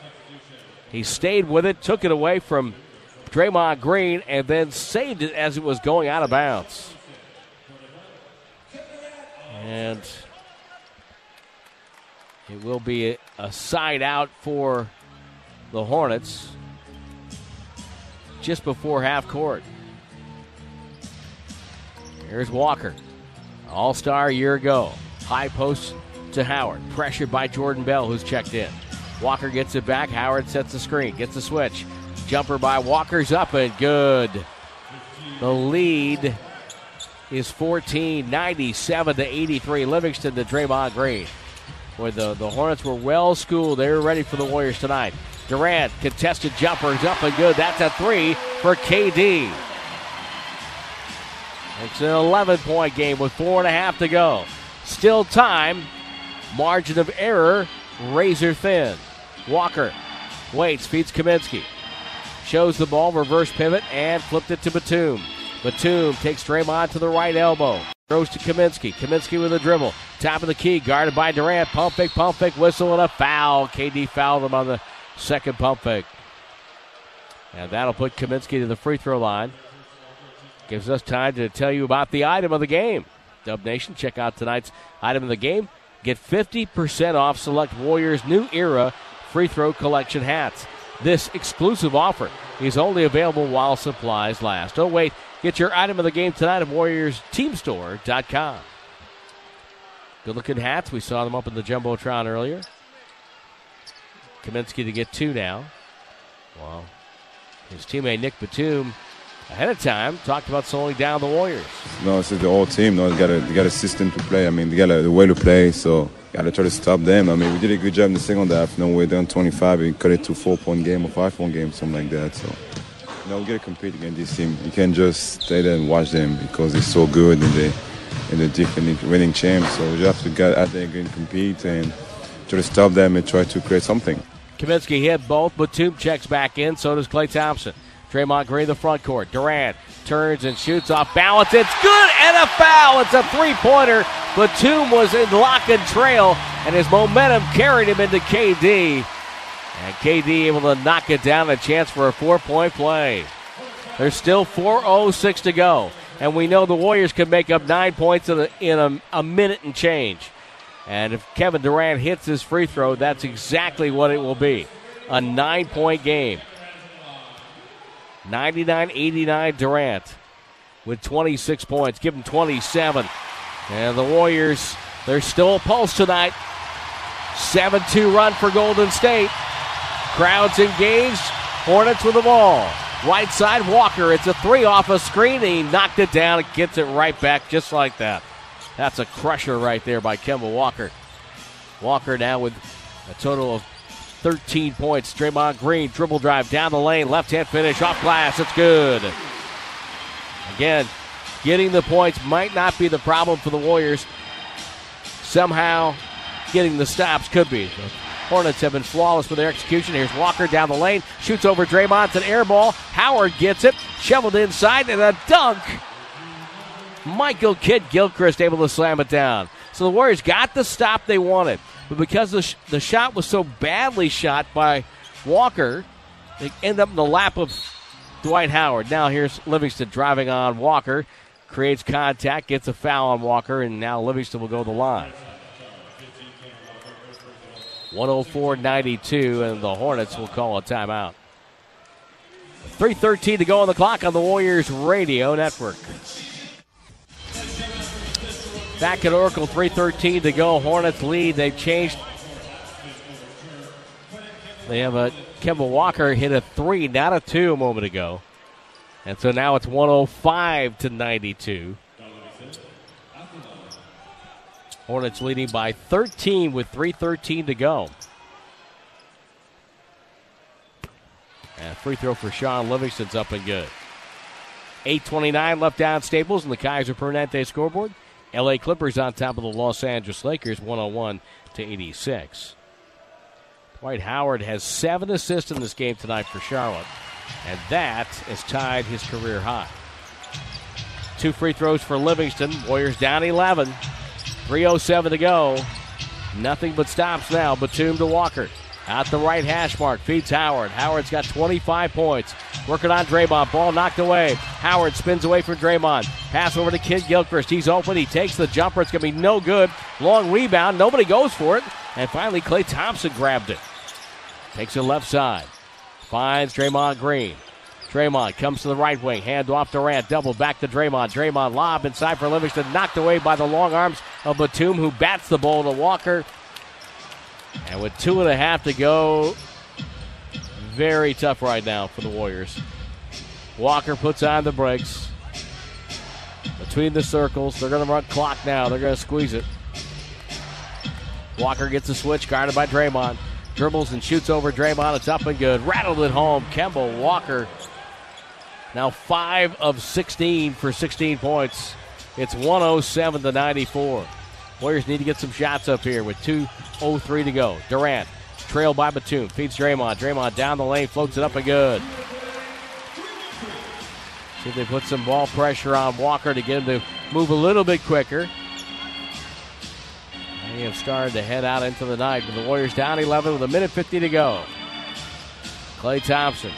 He stayed with it, took it away from Draymond Green, and then saved it as it was going out of bounds. And it will be a, side out for the Hornets just before half court. Here's Walker, all star year ago. High post to Howard, pressured by Jordan Bell, who's checked in. Walker gets it back. Howard sets the screen, gets the switch. Jumper by Walker's up and good. The lead is 14, 97 to 83. Livingston to Draymond Green. Where the, the Hornets were well schooled. They were ready for the Warriors tonight. Durant, contested jumpers up and good. That's a three for KD. It's an 11 point game with four and a half to go. Still time. Margin of error razor thin. Walker waits, feeds Kaminsky. Shows the ball, reverse pivot, and flipped it to Batum. Batum takes Draymond to the right elbow. Throws to Kaminsky. Kaminsky with a dribble. Top of the key, guarded by Durant. Pump fake, pump fake, whistle, and a foul. KD fouled him on the second pump fake. And that'll put Kaminsky to the free throw line. Gives us time to tell you about the item of the game. Dub Nation, check out tonight's item of the game. Get 50% off select Warriors New Era free throw collection hats. This exclusive offer is only available while supplies last. Oh, wait. Get your item of the game tonight at WarriorsTeamStore.com. Good looking hats. We saw them up in the Jumbotron earlier. Kaminsky to get two now. Well, his teammate Nick Batum ahead of time talked about slowing down the Warriors. No, it's the whole team. No, they got a they got a system to play. I mean, they got a, the way to play. So got to try to stop them. I mean, we did a good job in the second half. No, we're down 25. We cut it to four point game or five point game, something like that. So. You know, we got to compete against this team. You can't just stay there and watch them because they're so good and they and they're different winning champs. So we have to get out there and compete and try to stop them and try to create something. Kaminsky hit both. But Batum checks back in. So does Klay Thompson. Draymond Green, the front court. Durant turns and shoots off balance. It's good and a foul. It's a three pointer. Batum was in lock and trail, and his momentum carried him into KD. And KD able to knock it down, a chance for a four point play. There's still 4.06 to go. And we know the Warriors can make up nine points in, a, in a, a minute and change. And if Kevin Durant hits his free throw, that's exactly what it will be a nine point game. 99 89 Durant with 26 points. Give him 27. And the Warriors, they're still a pulse tonight. 7 2 run for Golden State. Crowds engaged. Hornets with the ball. Right side, Walker. It's a three off a screen. He knocked it down It gets it right back just like that. That's a crusher right there by Kemba Walker. Walker now with a total of 13 points. Draymond Green dribble drive down the lane, left hand finish off glass. It's good. Again, getting the points might not be the problem for the Warriors. Somehow, getting the stops could be. Hornets have been flawless with their execution. Here's Walker down the lane, shoots over Draymond. It's an air ball. Howard gets it, shoveled inside, and a dunk. Michael Kidd Gilchrist able to slam it down. So the Warriors got the stop they wanted. But because the, sh- the shot was so badly shot by Walker, they end up in the lap of Dwight Howard. Now here's Livingston driving on Walker, creates contact, gets a foul on Walker, and now Livingston will go to the line. 104 92, and the Hornets will call a timeout. 3.13 to go on the clock on the Warriors Radio Network. Back at Oracle, 3.13 to go. Hornets lead. They've changed. They have a Kemba Walker hit a three, not a two a moment ago. And so now it's 105 to 92. Hornets leading by 13 with 3.13 to go. And free throw for Shaun Livingston's up and good. 8.29 left down Staples and the Kaiser Permanente scoreboard. LA Clippers on top of the Los Angeles Lakers 101 to 86. Dwight Howard has seven assists in this game tonight for Charlotte, and that has tied his career high. Two free throws for Livingston. Warriors down 11. 3.07 to go. Nothing but stops now. Batum to Walker. At the right hash mark, feeds Howard. Howard's got 25 points. Working on Draymond. Ball knocked away. Howard spins away from Draymond. Pass over to Kidd Gilchrist. He's open. He takes the jumper. It's going to be no good. Long rebound. Nobody goes for it. And finally, Klay Thompson grabbed it. Takes it left side. Finds Draymond Green. Draymond comes to the right wing. Hand off Durant. Double back to Draymond. Draymond lob inside for Livingston. Knocked away by the long arms of Batum, who bats the ball to Walker. And with two and a half to go, very tough right now for the Warriors. Walker puts on the brakes. Between the circles, they're going to run clock now. They're going to squeeze it. Walker gets a switch, guarded by Draymond. Dribbles and shoots over Draymond. It's up and good. Rattled it home. Kemba Walker now 5 of 16 for 16 points. It's 107 to 94. Warriors need to get some shots up here with 2.03 to go. Durant, trailed by Batum, feeds Draymond. Draymond down the lane, floats it up and good. See if they put some ball pressure on Walker to get him to move a little bit quicker. They have started to head out into the night with the Warriors down 11 with a minute 50 to go. Klay Thompson.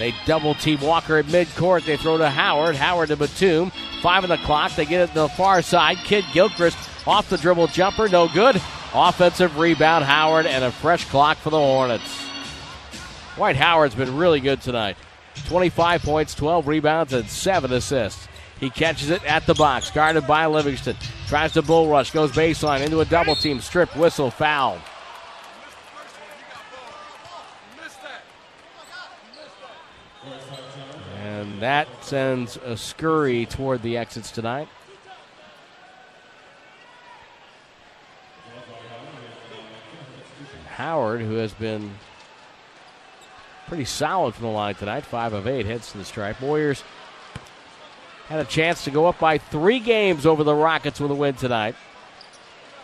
They double team Walker at midcourt. They throw to Howard. Howard to Batum. Five on the clock. They get it to the far side. Kidd Gilchrist off the dribble jumper. No good. Offensive rebound, Howard, and a fresh clock for the Hornets. Dwight Howard's been really good tonight. 25 points, 12 rebounds, and 7 assists. He catches it at the box, guarded by Livingston. Tries to bull rush, goes baseline into a double team, strip, whistle, foul. That sends a scurry toward the exits tonight. Howard, who has been pretty solid from the line tonight, five of eight, heads to the stripe. Warriors had a chance to go up by three games over the Rockets with a win tonight.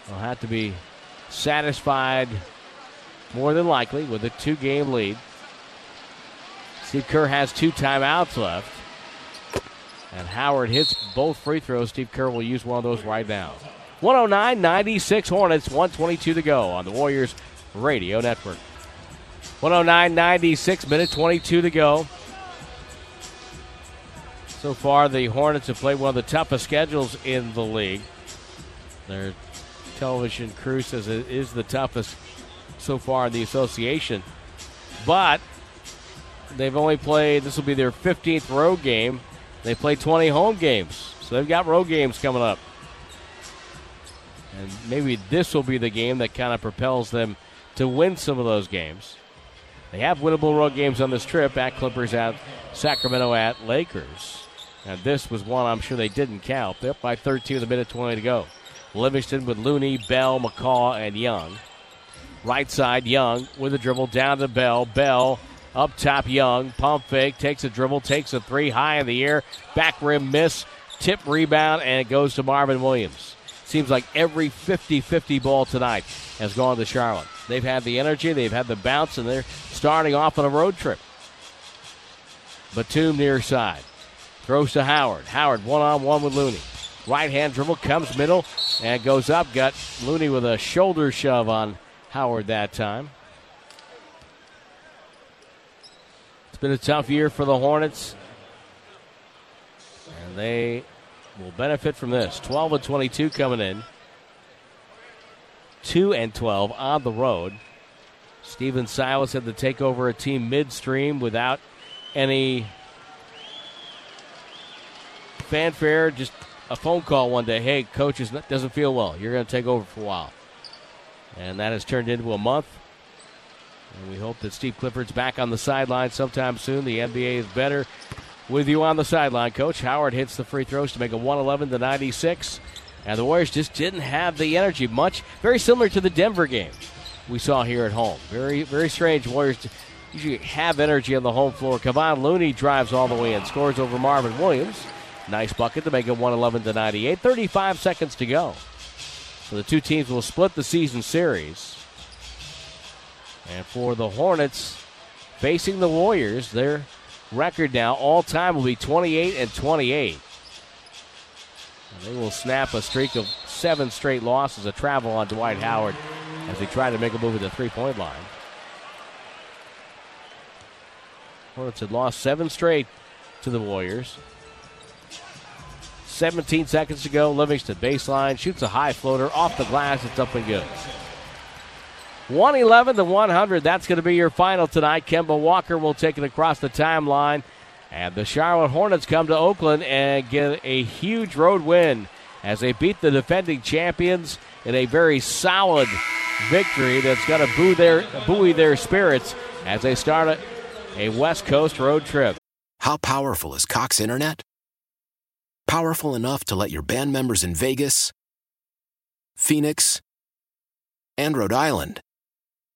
They'll have to be satisfied more than likely with a two game lead. Steve Kerr has two timeouts left. And Howard hits both free throws. Steve Kerr will use one of those right now. 109 96 Hornets, 122 to go on the Warriors Radio Network. 109 96, minute 22 to go. So far, the Hornets have played one of the toughest schedules in the league. Their television crew says it is the toughest so far in the association. But they've only played, this will be their 15th road game. They play 20 home games. So they've got road games coming up. And maybe this will be the game that kind of propels them to win some of those games. They have winnable road games on this trip at Clippers, at Sacramento, at Lakers. And this was one I'm sure they didn't count. They're up by 13 with a minute 20 to go. Livingston with Looney, Bell, McCaw, and Young. Right side, Young with a dribble down to Bell. Bell up top, Young. Pump fake, takes a dribble, takes a three high in the air. Back rim miss, tip rebound, and it goes to Marvin Williams. Seems like every 50 50 ball tonight has gone to Charlotte. They've had the energy, they've had the bounce, and they're starting off on a road trip. Batum near side. Throws to Howard. Howard one on one with Looney. Right hand dribble comes middle and goes up. Got Looney with a shoulder shove on Howard that time. It's been a tough year for the Hornets. And they will benefit from this. 12 and 22 coming in. 2 and 12 on the road. Stephen Silas had to take over a team midstream without any fanfare, just a phone call one day. Hey, coach is, doesn't feel well. You're going to take over for a while. And that has turned into a month. And we hope that Steve Clifford's back on the sideline sometime soon. The NBA is better with you on the sideline, Coach. Howard hits the free throws to make a 111 to 96. And the Warriors just didn't have the energy much. Very similar to the Denver game we saw here at home. Very, very strange. Warriors usually have energy on the home floor. Kevon Looney drives all the way in, scores over Marvin Williams. Nice bucket to make it 111 to 98. 35 seconds to go. So the two teams will split the season series. And for the Hornets facing the Warriors, their record now all time will be 28 and 28. And they will snap a streak of seven straight losses, a travel on Dwight Howard as they try to make a move at the three point line. Hornets had lost seven straight to the Warriors. 17 seconds to go. Livingston baseline shoots a high floater off the glass. It's up and good. 111 to 100. That's going to be your final tonight. Kemba Walker will take it across the timeline. And the Charlotte Hornets come to Oakland and get a huge road win as they beat the defending champions in a very solid victory that's going to their, buoy their spirits as they start a, a West Coast road trip. How powerful is Cox Internet? Powerful enough to let your band members in Vegas, Phoenix, and Rhode Island